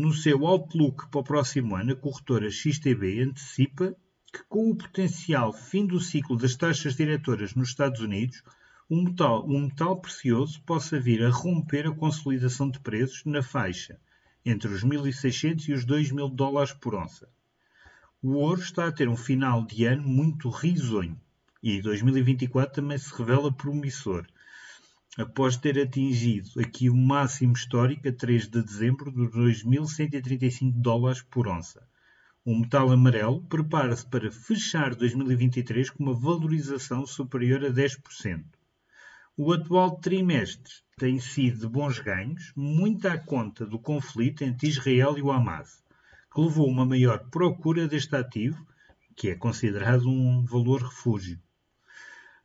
No seu outlook para o próximo ano, a corretora XTB antecipa que, com o potencial fim do ciclo das taxas diretoras nos Estados Unidos, um metal, um metal precioso possa vir a romper a consolidação de preços na faixa entre os 1.600 e os 2.000 dólares por onça. O ouro está a ter um final de ano muito risonho e 2024 também se revela promissor, após ter atingido aqui o máximo histórico a 3 de dezembro dos 2.135 dólares por onça. O metal amarelo prepara-se para fechar 2023 com uma valorização superior a 10%. O atual trimestre tem sido de bons ganhos, muito à conta do conflito entre Israel e o Hamas que levou a uma maior procura deste ativo, que é considerado um valor refúgio.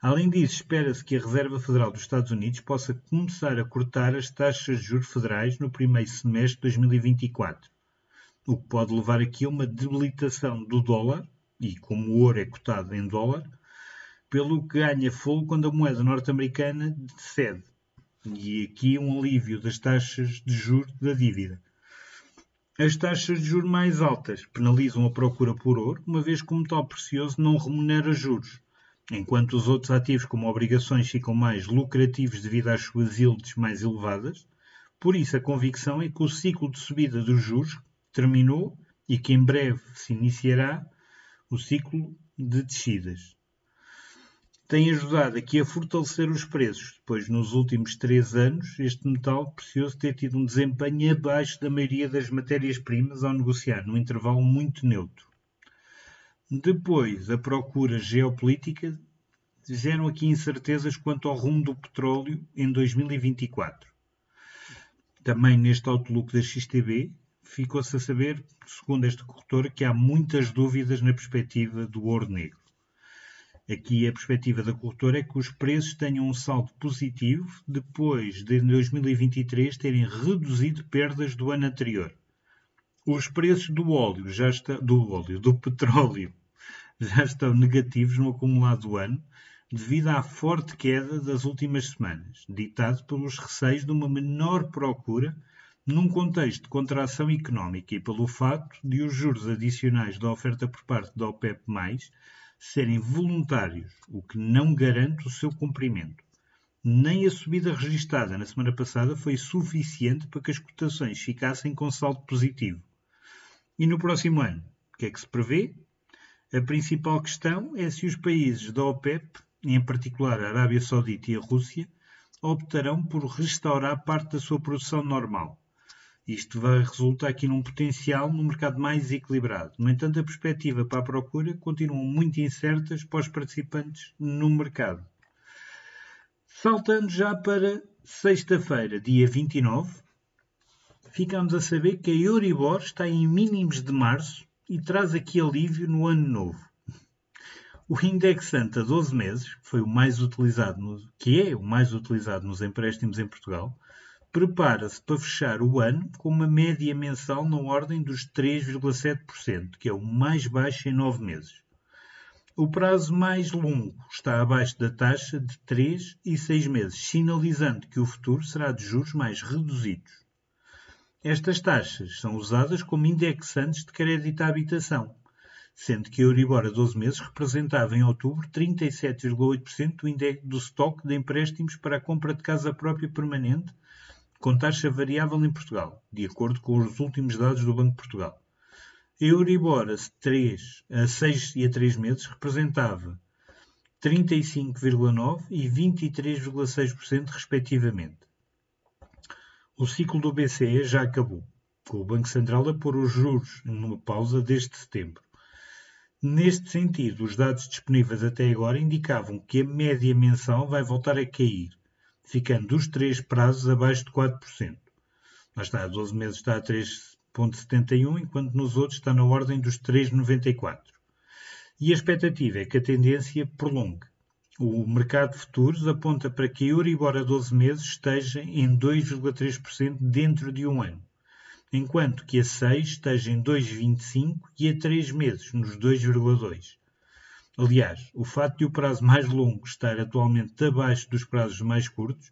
Além disso, espera-se que a Reserva Federal dos Estados Unidos possa começar a cortar as taxas de juros federais no primeiro semestre de 2024, o que pode levar aqui a uma debilitação do dólar, e como o ouro é cotado em dólar, pelo que ganha fogo quando a moeda norte-americana cede, e aqui um alívio das taxas de juros da dívida. As taxas de juros mais altas penalizam a procura por ouro, uma vez que o metal precioso não remunera juros, enquanto os outros ativos, como obrigações, ficam mais lucrativos devido às suas yields mais elevadas. Por isso, a convicção é que o ciclo de subida dos juros terminou e que em breve se iniciará o ciclo de descidas tem ajudado aqui a fortalecer os preços, pois nos últimos três anos este metal precioso ter tido um desempenho abaixo da maioria das matérias-primas ao negociar, num intervalo muito neutro. Depois, a procura geopolítica geram aqui incertezas quanto ao rumo do petróleo em 2024. Também neste outlook da XTB, ficou-se a saber, segundo esta corretora, que há muitas dúvidas na perspectiva do ouro negro. Aqui a perspectiva da corretora é que os preços tenham um saldo positivo depois de 2023 terem reduzido perdas do ano anterior. Os preços do óleo já está, do óleo, do petróleo já estão negativos no acumulado do ano devido à forte queda das últimas semanas, ditado pelos receios de uma menor procura num contexto de contração económica e pelo fato de os juros adicionais da oferta por parte da OPEP+, serem voluntários, o que não garante o seu cumprimento. Nem a subida registada na semana passada foi suficiente para que as cotações ficassem com saldo positivo. E no próximo ano, o que é que se prevê? A principal questão é se os países da OPEP, em particular a Arábia Saudita e a Rússia, optarão por restaurar parte da sua produção normal. Isto vai resultar aqui num potencial no mercado mais equilibrado. No entanto, a perspectiva para a procura continua muito incertas para os participantes no mercado. Saltando já para sexta-feira, dia 29, ficamos a saber que a Euribor está em mínimos de março e traz aqui alívio no ano novo. O indexante a 12 meses, que foi o mais utilizado, no, que é o mais utilizado nos empréstimos em Portugal, prepara-se para fechar o ano com uma média mensal na ordem dos 3,7%, que é o mais baixo em nove meses. O prazo mais longo está abaixo da taxa de 3 e 6 meses, sinalizando que o futuro será de juros mais reduzidos. Estas taxas são usadas como indexantes de crédito à habitação, sendo que a Euribor a 12 meses representava em outubro 37,8% do, do estoque de empréstimos para a compra de casa própria permanente com taxa variável em Portugal, de acordo com os últimos dados do Banco de Portugal. A Euribor a 3, a 6 e a 3 meses representava 35,9% e 23,6% respectivamente. O ciclo do BCE já acabou, com o Banco Central a pôr os juros numa pausa desde setembro. Neste sentido, os dados disponíveis até agora indicavam que a média mensal vai voltar a cair, ficando dos três prazos abaixo de 4%. Lá está, a 12 meses está a 3,71, enquanto nos outros está na ordem dos 3,94. E a expectativa é que a tendência prolongue. O mercado de futuros aponta para que a Euribor a 12 meses esteja em 2,3% dentro de um ano, enquanto que a 6 esteja em 2,25% e a 3 meses nos 2,2%. Aliás, o fato de o prazo mais longo estar atualmente abaixo dos prazos mais curtos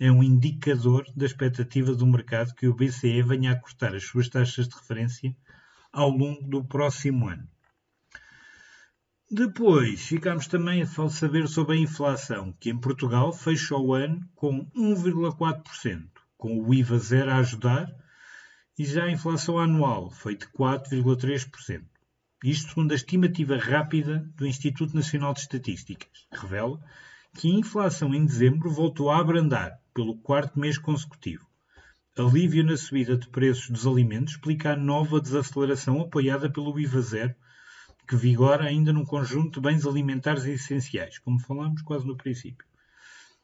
é um indicador da expectativa do mercado que o BCE venha a cortar as suas taxas de referência ao longo do próximo ano. Depois, ficamos também a saber sobre a inflação, que em Portugal fecha o ano com 1,4%, com o IVA zero a ajudar, e já a inflação anual foi de 4,3%. Isto segundo a estimativa rápida do Instituto Nacional de Estatísticas, revela que a inflação em dezembro voltou a abrandar pelo quarto mês consecutivo. Alívio na subida de preços dos alimentos explica a nova desaceleração apoiada pelo IVA zero, que vigora ainda num conjunto de bens alimentares essenciais, como falamos quase no princípio.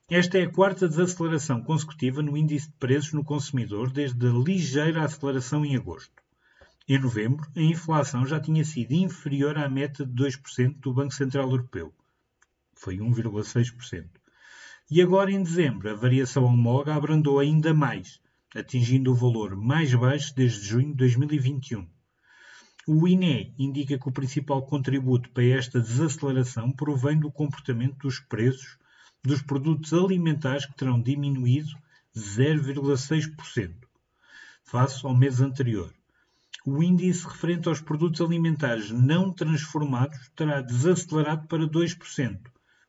Esta é a quarta desaceleração consecutiva no índice de preços no consumidor desde a ligeira aceleração em agosto. Em novembro, a inflação já tinha sido inferior à meta de 2% do Banco Central Europeu. Foi 1,6%. E agora, em dezembro, a variação homóloga abrandou ainda mais, atingindo o valor mais baixo desde junho de 2021. O INE indica que o principal contributo para esta desaceleração provém do comportamento dos preços dos produtos alimentares que terão diminuído 0,6% face ao mês anterior. O índice referente aos produtos alimentares não transformados terá desacelerado para 2%,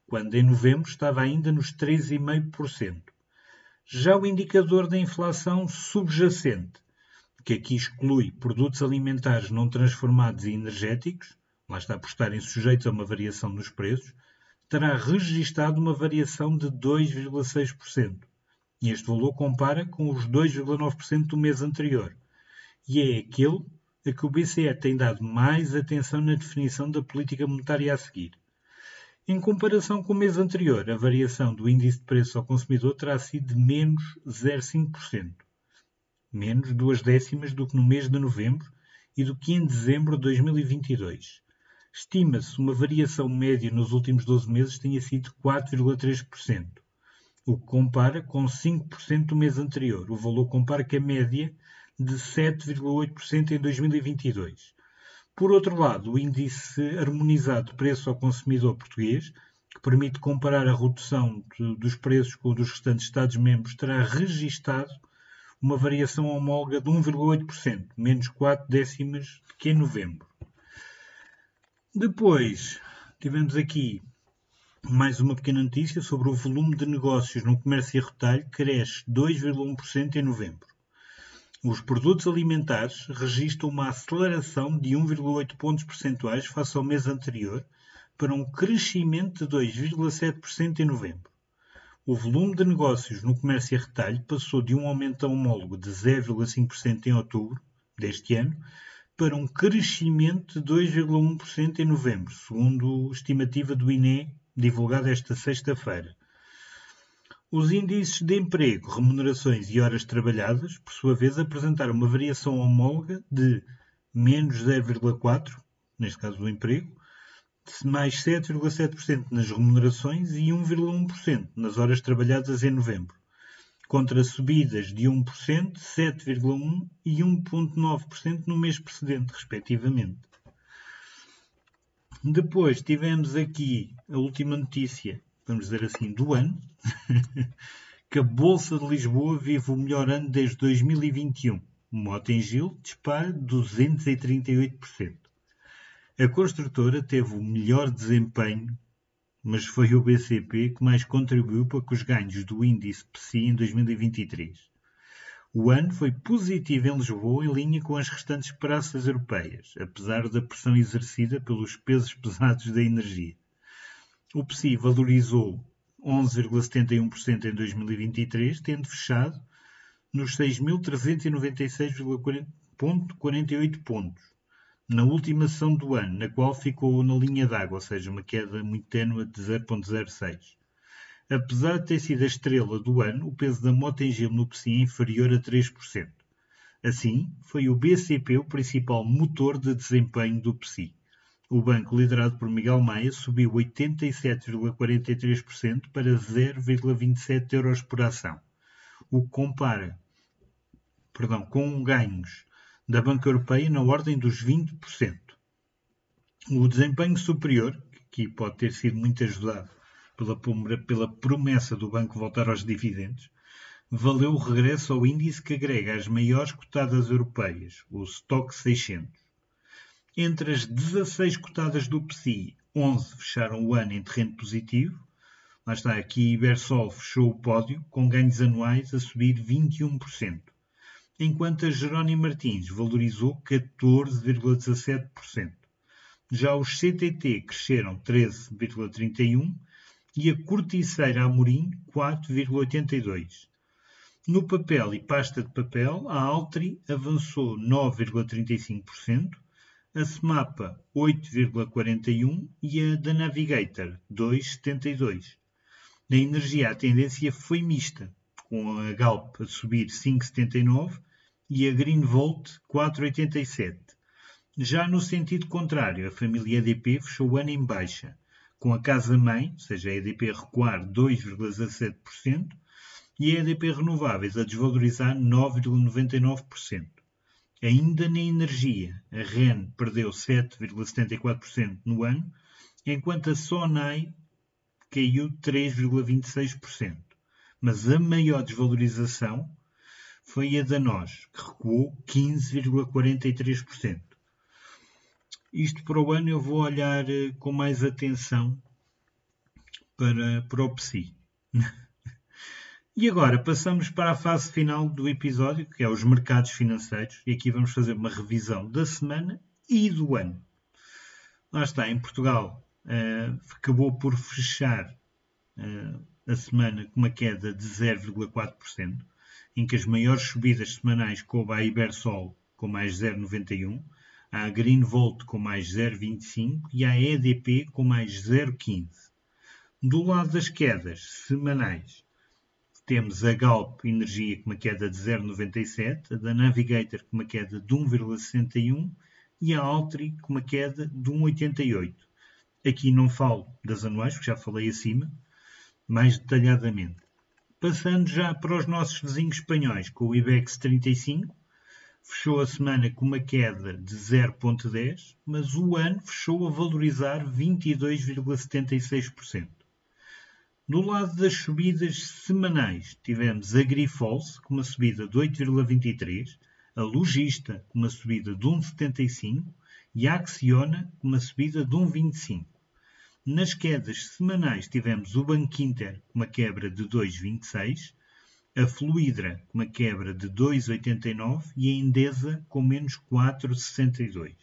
quando em novembro estava ainda nos 3,5%. Já o indicador da inflação subjacente, que aqui exclui produtos alimentares não transformados e energéticos, lá está por estarem sujeitos a uma variação nos preços, terá registado uma variação de 2,6%. E este valor compara com os 2,9% do mês anterior. E é aquele a que o BCE tem dado mais atenção na definição da política monetária a seguir. Em comparação com o mês anterior, a variação do índice de preço ao consumidor terá sido de menos 0,5%, menos duas décimas do que no mês de novembro e do que em dezembro de 2022. Estima-se uma variação média nos últimos 12 meses tenha sido 4,3%, o que compara com 5% do mês anterior. O valor compara com a média de 7,8% em 2022. Por outro lado, o índice harmonizado de preço ao consumidor português, que permite comparar a redução de, dos preços com o dos restantes Estados-membros, terá registado uma variação homóloga de 1,8%, menos 4 décimas que em novembro. Depois, tivemos aqui mais uma pequena notícia sobre o volume de negócios no comércio e retalho, cresce 2,1% em novembro. Os produtos alimentares registram uma aceleração de 1,8 pontos percentuais face ao mês anterior, para um crescimento de 2,7% em novembro. O volume de negócios no comércio e retalho passou de um aumento homólogo de 0,5% em outubro deste ano para um crescimento de 2,1% em novembro, segundo a estimativa do INE divulgada esta sexta-feira. Os índices de emprego, remunerações e horas trabalhadas, por sua vez, apresentaram uma variação homóloga de menos 0,4%, neste caso do emprego, mais 7,7% nas remunerações e 1,1% nas horas trabalhadas em novembro, contra subidas de 1%, 7,1% e 1,9% no mês precedente, respectivamente. Depois tivemos aqui a última notícia vamos dizer assim, do ano, que a Bolsa de Lisboa vive o melhor ano desde 2021. O Motengil dispara 238%. A construtora teve o melhor desempenho, mas foi o BCP que mais contribuiu para que os ganhos do índice PSI em 2023. O ano foi positivo em Lisboa em linha com as restantes praças europeias, apesar da pressão exercida pelos pesos pesados da energia. O PSI valorizou 11,71% em 2023, tendo fechado nos 6.396,48 pontos, na última sessão do ano, na qual ficou na linha d'água, ou seja, uma queda muito ténue de 0,06. Apesar de ter sido a estrela do ano, o peso da Motengil no PSI é inferior a 3%. Assim, foi o BCP o principal motor de desempenho do PSI o banco liderado por Miguel Maia subiu 87,43% para 0,27 euros por ação, o que compara perdão, com ganhos da Banca Europeia na ordem dos 20%. O desempenho superior, que aqui pode ter sido muito ajudado pela, pela promessa do banco voltar aos dividendos, valeu o regresso ao índice que agrega as maiores cotadas europeias, o Stock 600. Entre as 16 cotadas do PSI, 11 fecharam o ano em terreno positivo. Lá está, aqui Ibersol fechou o pódio, com ganhos anuais a subir 21%, enquanto a Jerónimo Martins valorizou 14,17%. Já os CTT cresceram 13,31% e a Corticeira Amorim 4,82%. No papel e pasta de papel, a Altri avançou 9,35%, a Smapa 8,41% e a da Navigator 2,72%. Na energia, a tendência foi mista, com a Galp a subir 5,79% e a Greenvolt 4,87%. Já no sentido contrário, a família EDP fechou o ano em baixa, com a casa-mãe, ou seja, a EDP recuar 2,17% e a EDP Renováveis a desvalorizar 9,99%. Ainda na energia, a REN perdeu 7,74% no ano, enquanto a Sonai caiu 3,26%. Mas a maior desvalorização foi a da NOS, que recuou 15,43%. Isto para o ano eu vou olhar eh, com mais atenção para, para o PSI. e agora passamos para a fase final do episódio, que é os mercados financeiros, e aqui vamos fazer uma revisão da semana e do ano. Lá está, em Portugal uh, acabou por fechar uh, a semana com uma queda de 0,4%, em que as maiores subidas semanais coube a Ibersol com mais 0,91%, a Greenvolt com mais 0,25 e a EDP com mais 0,15. Do lado das quedas semanais, temos a Galp Energia com uma queda de 0,97, a da Navigator com uma queda de 1,61 e a Altri com uma queda de 1,88. Aqui não falo das anuais, porque já falei acima, mais detalhadamente. Passando já para os nossos vizinhos espanhóis, com o IBEX 35, fechou a semana com uma queda de 0,10, mas o ano fechou a valorizar 22,76%. No lado das subidas semanais, tivemos a Grifols com uma subida de 8,23, a Logista com uma subida de 1,75 e a Acciona com uma subida de 1,25. Nas quedas semanais tivemos o Banco Inter com uma quebra de 2,26, a Fluidra com uma quebra de 2,89 e a Endesa com menos 4,62.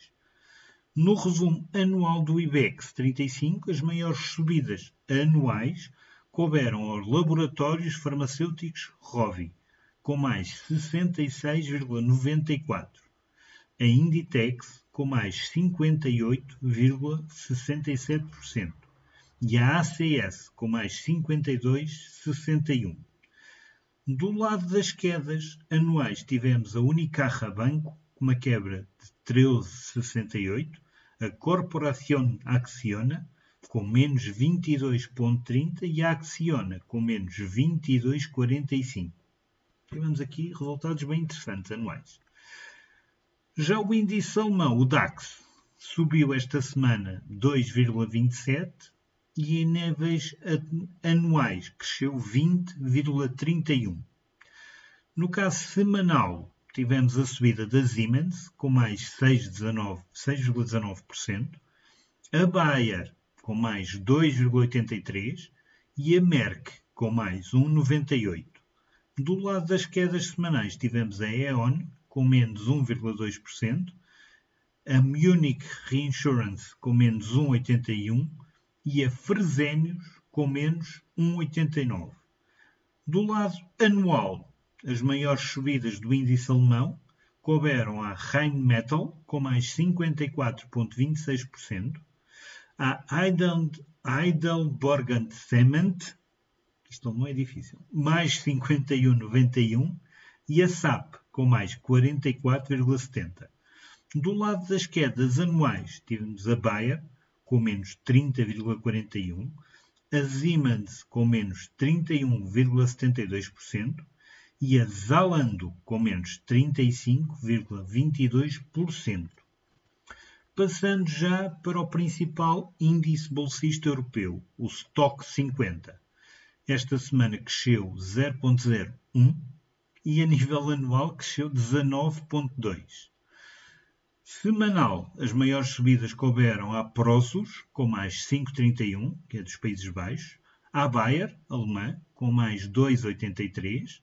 No resumo anual do IBEX 35, as maiores subidas anuais couberam aos laboratórios farmacêuticos Rovi, com mais 66,94, a Inditex com mais 58,67% e a ACS com mais 52,61%. Do lado das quedas anuais, tivemos a Unicarra Banco, com uma quebra de 13,68, a Corporación Acciona, com menos 22,30 e a Acciona, com menos 22,45. Tivemos aqui resultados bem interessantes anuais. Já o índice alemão, o DAX, subiu esta semana 2,27 e em níveis anuais cresceu 20,31. No caso semanal, tivemos a subida da Siemens com mais 6,19%, a Bayer com mais 2,83% e a Merck com mais 1,98%. Do lado das quedas semanais, tivemos a E.ON com menos 1,2%, a Munich Reinsurance com menos 1,81% e a Fresenius com menos 1,89. Do lado anual, as maiores subidas do índice alemão couberam a Rheinmetall com mais 54,26%, a Heidelbergen Cement, isto não é difícil, mais 51,91% e a SAP com mais 44,70%. Do lado das quedas anuais, tivemos a Bayer com menos 30,41%, a Siemens com menos 31,72% e a Zalando com menos 35,22%. Passando já para o principal índice bolsista europeu, o Stock 50. Esta semana cresceu 0,01 e a nível anual cresceu 19,2. Semanal, as maiores subidas couberam à Prosus, com mais 5,31, que é dos Países Baixos, à Bayer, alemã, com mais 2,83,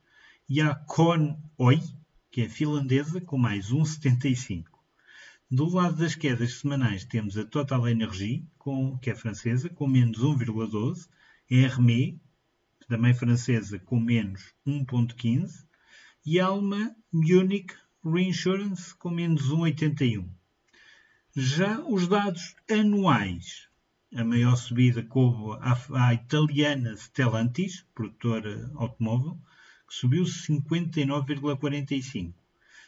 e à Oi, que é finlandesa, com mais 1,75. Do lado das quedas semanais temos a Total Energy, com, que é francesa, com menos 1,12, a Hermé, também francesa, com menos 1,15, a alemã Munich Reinsurance com menos 1,81. Já os dados anuais, a maior subida coube à, italiana Stellantis, produtora automóvel, que subiu 59,45,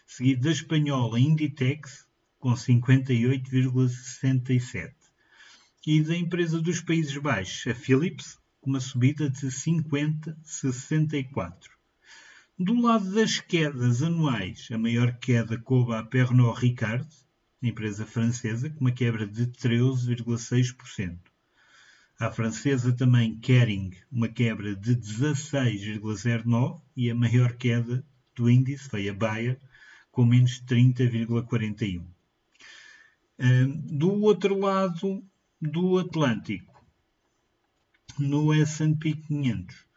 seguido da espanhola Inditex, com 58,67, e da empresa dos Países Baixos, a Philips, com uma subida de 50,64. Do lado das quedas anuais, a maior queda coube à Pernod Ricard, empresa francesa, com uma quebra de 13,6%. A francesa também Kering, uma quebra de 16,09% e a maior queda do índice foi a Bayer, com menos 30,41%. Do outro lado do Atlântico, no S&P 500,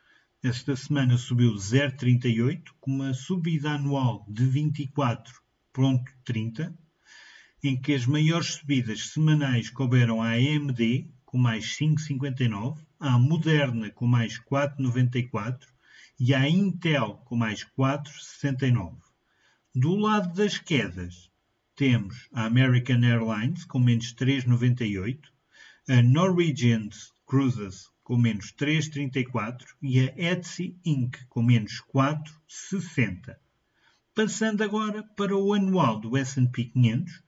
esta semana subiu 0,38, com uma subida anual de 24,30, em que as maiores subidas semanais couberam à AMD, com mais 5,59, à Moderna, com mais 4,94 e à Intel, com mais 4,69. Do lado das quedas, temos a American Airlines, com menos 3,98, a Norwegian Cruises, com menos 3,34 e a Etsy Inc. com menos 4,60. Passando agora para o anual do S&P 500,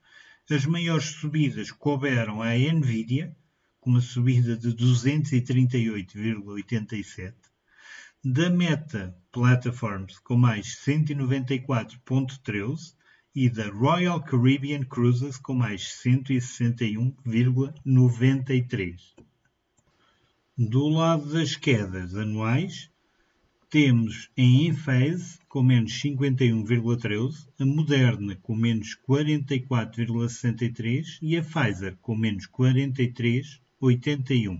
as maiores subidas couberam à Nvidia, com uma subida de 238,87, da Meta Platforms com mais 194,13 e da Royal Caribbean Cruises com mais 161,93. Do lado das quedas anuais, temos em Enphase com menos 51,13, a Moderna com menos 44,63 e a Pfizer com menos 43,81.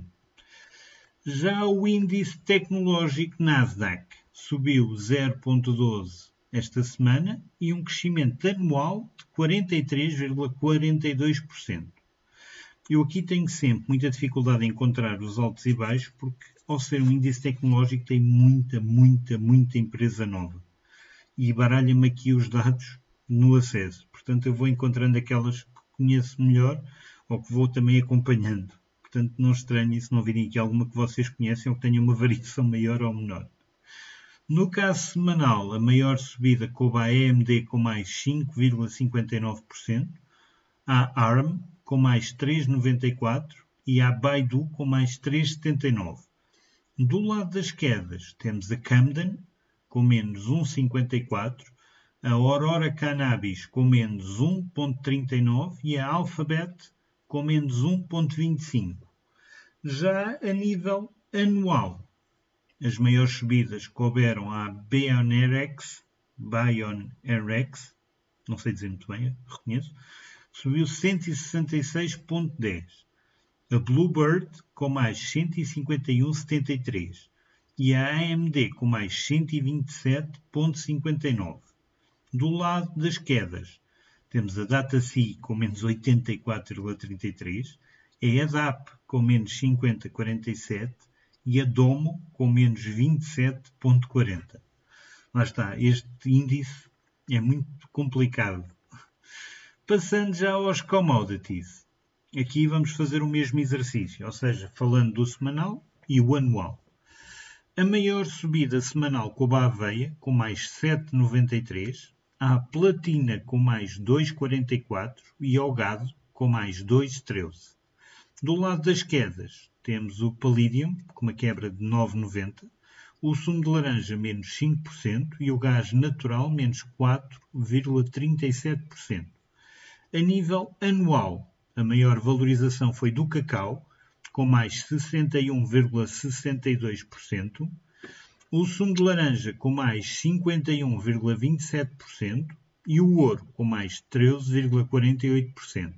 Já o índice tecnológico Nasdaq subiu 0,12 esta semana e um crescimento anual de 43,42%. Eu aqui tenho sempre muita dificuldade em encontrar os altos e baixos, porque ao ser um índice tecnológico tem muita, muita, muita empresa nova. E baralha-me aqui os dados no acesso. Portanto, eu vou encontrando aquelas que conheço melhor ou que vou também acompanhando. Portanto, não estranhe se não virem aqui alguma que vocês conhecem ou que tenha uma variação maior ou menor. No caso semanal, a maior subida coube à AMD com mais 5,59%, à ARM com mais 3,94 e a Baidu com mais 3,79. Do lado das quedas temos a Camden com menos 1,54, a Aurora Cannabis com menos 1,39 e a Alphabet com menos 1,25. Já a nível anual, as maiores subidas couberam à BioNRX, BioNRX, não sei dizer muito bem, reconheço, subiu 166,10. A Bluebird com mais 151,73 e a AMD com mais 127,59. Do lado das quedas, temos a DataC com menos 84,33, a EDAP com menos 50,47 e a Domo com menos 27,40. Lá está, este índice é muito complicado Passando já aos commodities. Aqui vamos fazer o mesmo exercício, ou seja, falando do semanal e o anual. A maior subida semanal coube a aveia, com mais 7,93, à platina com mais 2,44 e ao gado com mais 2,13. Do lado das quedas, temos o Palladium com uma quebra de 9,90, o sumo de laranja menos 5% e o gás natural menos 4,37%. A nível anual, a maior valorização foi do cacau, com mais 61,62%, o sumo de laranja com mais 51,27% e o ouro com mais 13,48%.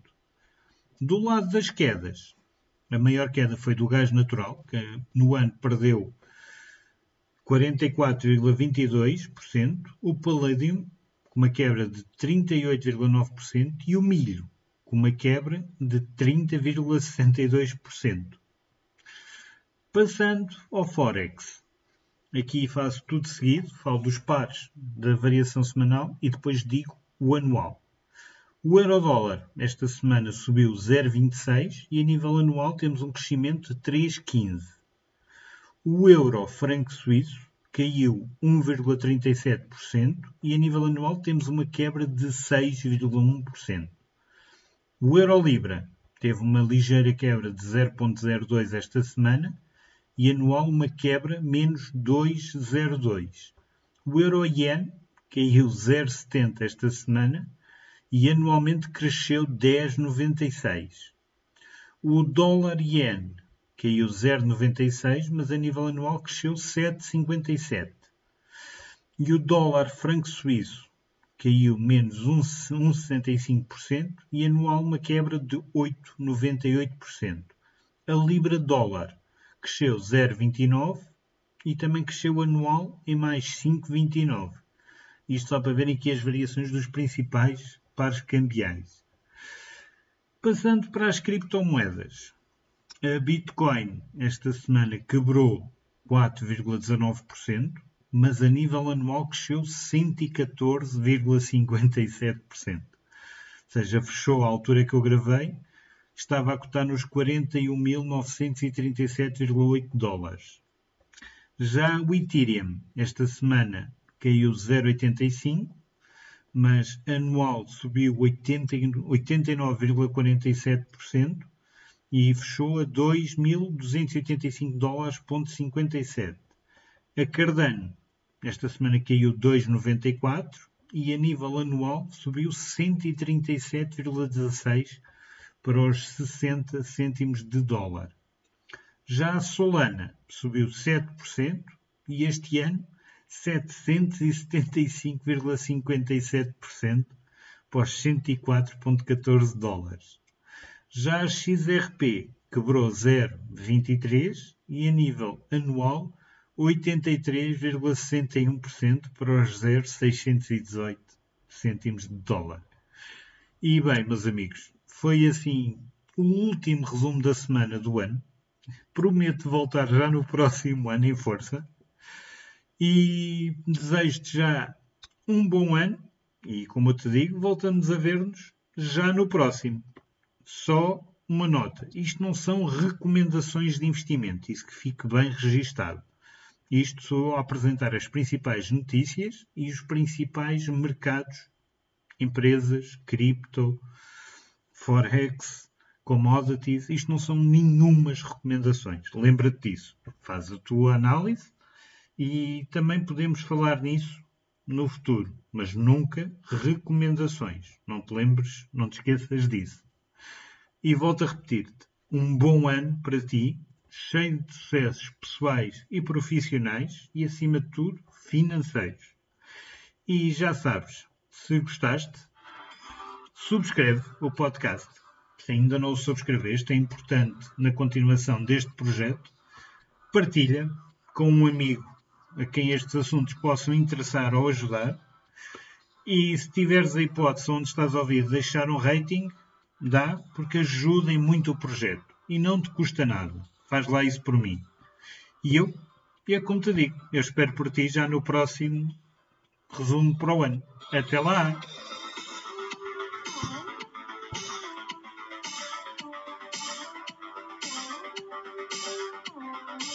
Do lado das quedas, a maior queda foi do gás natural, que no ano perdeu 44,22%, o palladium com uma quebra de 38,9% e o milho com uma quebra de 30,62%. Passando ao Forex. Aqui faço tudo seguido, falo dos pares da variação semanal e depois digo o anual. O euro-dólar esta semana subiu 0,26 e a nível anual temos um crescimento de 3,15. O euro-franco suíço caiu 1,37% e a nível anual temos uma quebra de 6,1%. O euro-libra teve uma ligeira quebra de 0,02 esta semana e anual uma quebra menos 2,02. O euro-yen caiu 0,70 esta semana e anualmente cresceu 10,96. O dólar-yen caiu 0,96, mas a nível anual cresceu 7,57. E o dólar franco suíço caiu menos 1,65% e anual uma quebra de 8,98%. A libra dólar cresceu 0,29 e também cresceu anual em mais 5,29. Isto só para verem aqui as variações dos principais pares cambiais. Passando para as criptomoedas. A Bitcoin esta semana quebrou 4,19%, mas a nível anual cresceu 114,57%. Ou seja, fechou a altura que eu gravei, estava a cotar nos 41.937,8 dólares. Já o Ethereum, esta semana, caiu 0,85, mas anual subiu 89,47% e fechou a 2.285 dólares,57. A Cardano, esta semana caiu 2,94 e a nível anual subiu 137,16 para os 60 cêntimos de dólar. Já a Solana subiu 7% e este ano 775,57% para os 104,14 dólares. Já a XRP quebrou 0,23 e a nível anual 83,61% para os 0,618 cêntimos de dólar. E bem, meus amigos, foi assim o último resumo da semana do ano. Prometo voltar já no próximo ano em força. E desejo-te já um bom ano. E como eu te digo, voltamos a ver-nos já no próximo. Só uma nota: isto não são recomendações de investimento, isso que fique bem registado. Isto sou a apresentar as principais notícias e os principais mercados, empresas, cripto, forex, commodities. Isto não são nenhumas recomendações. Lembra-te disso. Faz a tua análise e também podemos falar nisso no futuro, mas nunca recomendações. Não te lembres, não te esqueças disso. E volto a repetir-te: um bom ano para ti, cheio de sucessos pessoais e profissionais e, acima de tudo, financeiros. E já sabes, se gostaste, subscreve o podcast. Se ainda não o subscreveste, é importante na continuação deste projeto. Partilha com um amigo a quem estes assuntos possam interessar ou ajudar. E se tiveres a hipótese onde estás a ouvir deixar um rating, Dá porque ajudem muito o projeto e não te custa nada. Faz lá isso por mim. E eu, é como te digo, eu espero por ti já no próximo resumo para o ano. Até lá!